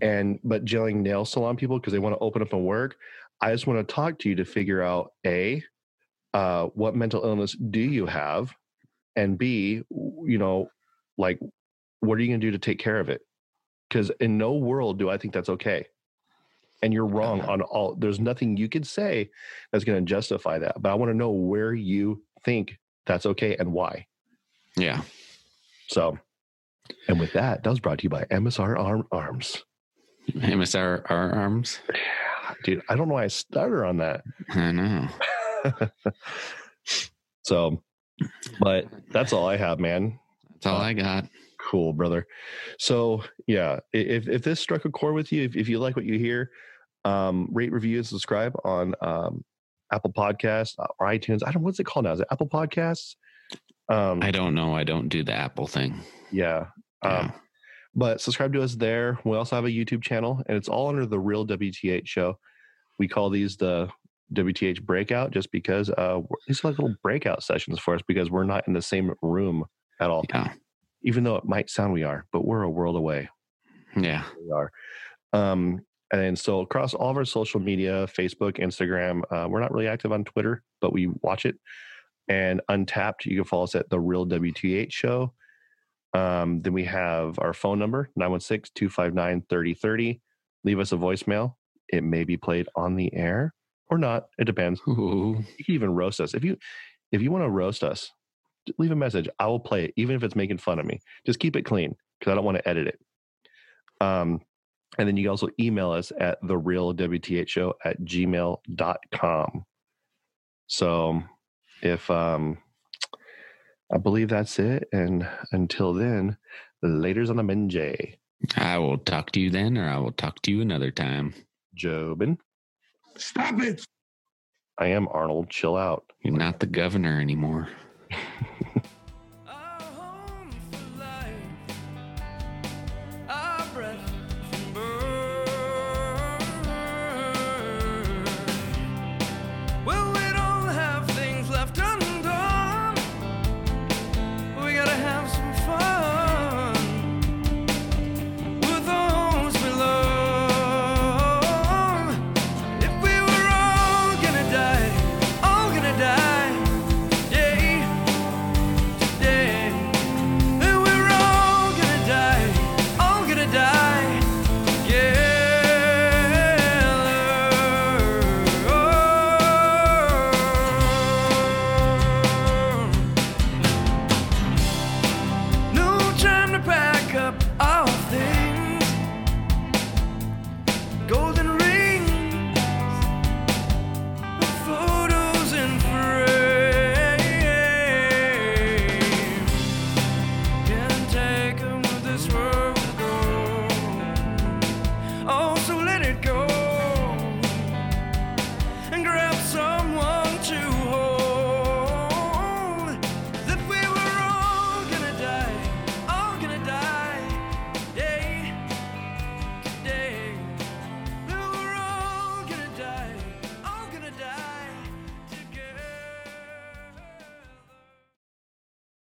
and but jailing nail salon people because they want to open up and work, I just want to talk to you to figure out a uh what mental illness do you have and b you know like what are you going to do to take care of it because in no world do i think that's okay and you're wrong Uh-huh. on all there's nothing you could say that's going to justify that but i want to know where you think that's okay and why Yeah. so and with that that was brought to you by msr arm arms MSR our arms. dude i don't know why i started on that I know. so but that's all i have man That's all I got. Cool, brother. So yeah, if if this struck a chord with you, if, if you like what you hear, um, rate, review, and subscribe on um, Apple Podcasts or iTunes. I don't what's it called now. Is it Apple Podcasts? Um, I don't know. I don't do the Apple thing. yeah. Um, Yeah. but subscribe to us there. We also have a YouTube channel, and it's all under the Real WTH Show. We call these the WTH Breakout, just because uh, these are like little breakout sessions for us because we're not in the same room at all. Yeah. Even though it might sound we are, but we're a world away. Yeah. we are. Um, and so across all of our social media, Facebook, Instagram, uh, we're not really active on Twitter, but we watch it. And Untappd, you can follow us at the Real WTH Show. Um, then we have our phone number 916 259 3030. Leave us a voicemail. It may be played on the air or not. It depends. Ooh. You can even roast us. If you if you want to roast us, leave a message. I will play it, even if it's making fun of me. Just keep it clean because I don't want to edit it. Um, and then you can also email us at the real WTH show at gmail.com. So if um I believe that's it. And until then, later's on the Menjay. I will talk to you then, or I will talk to you another time. Jobin. Stop it. I am Arnold. Chill out. You're not the governor anymore.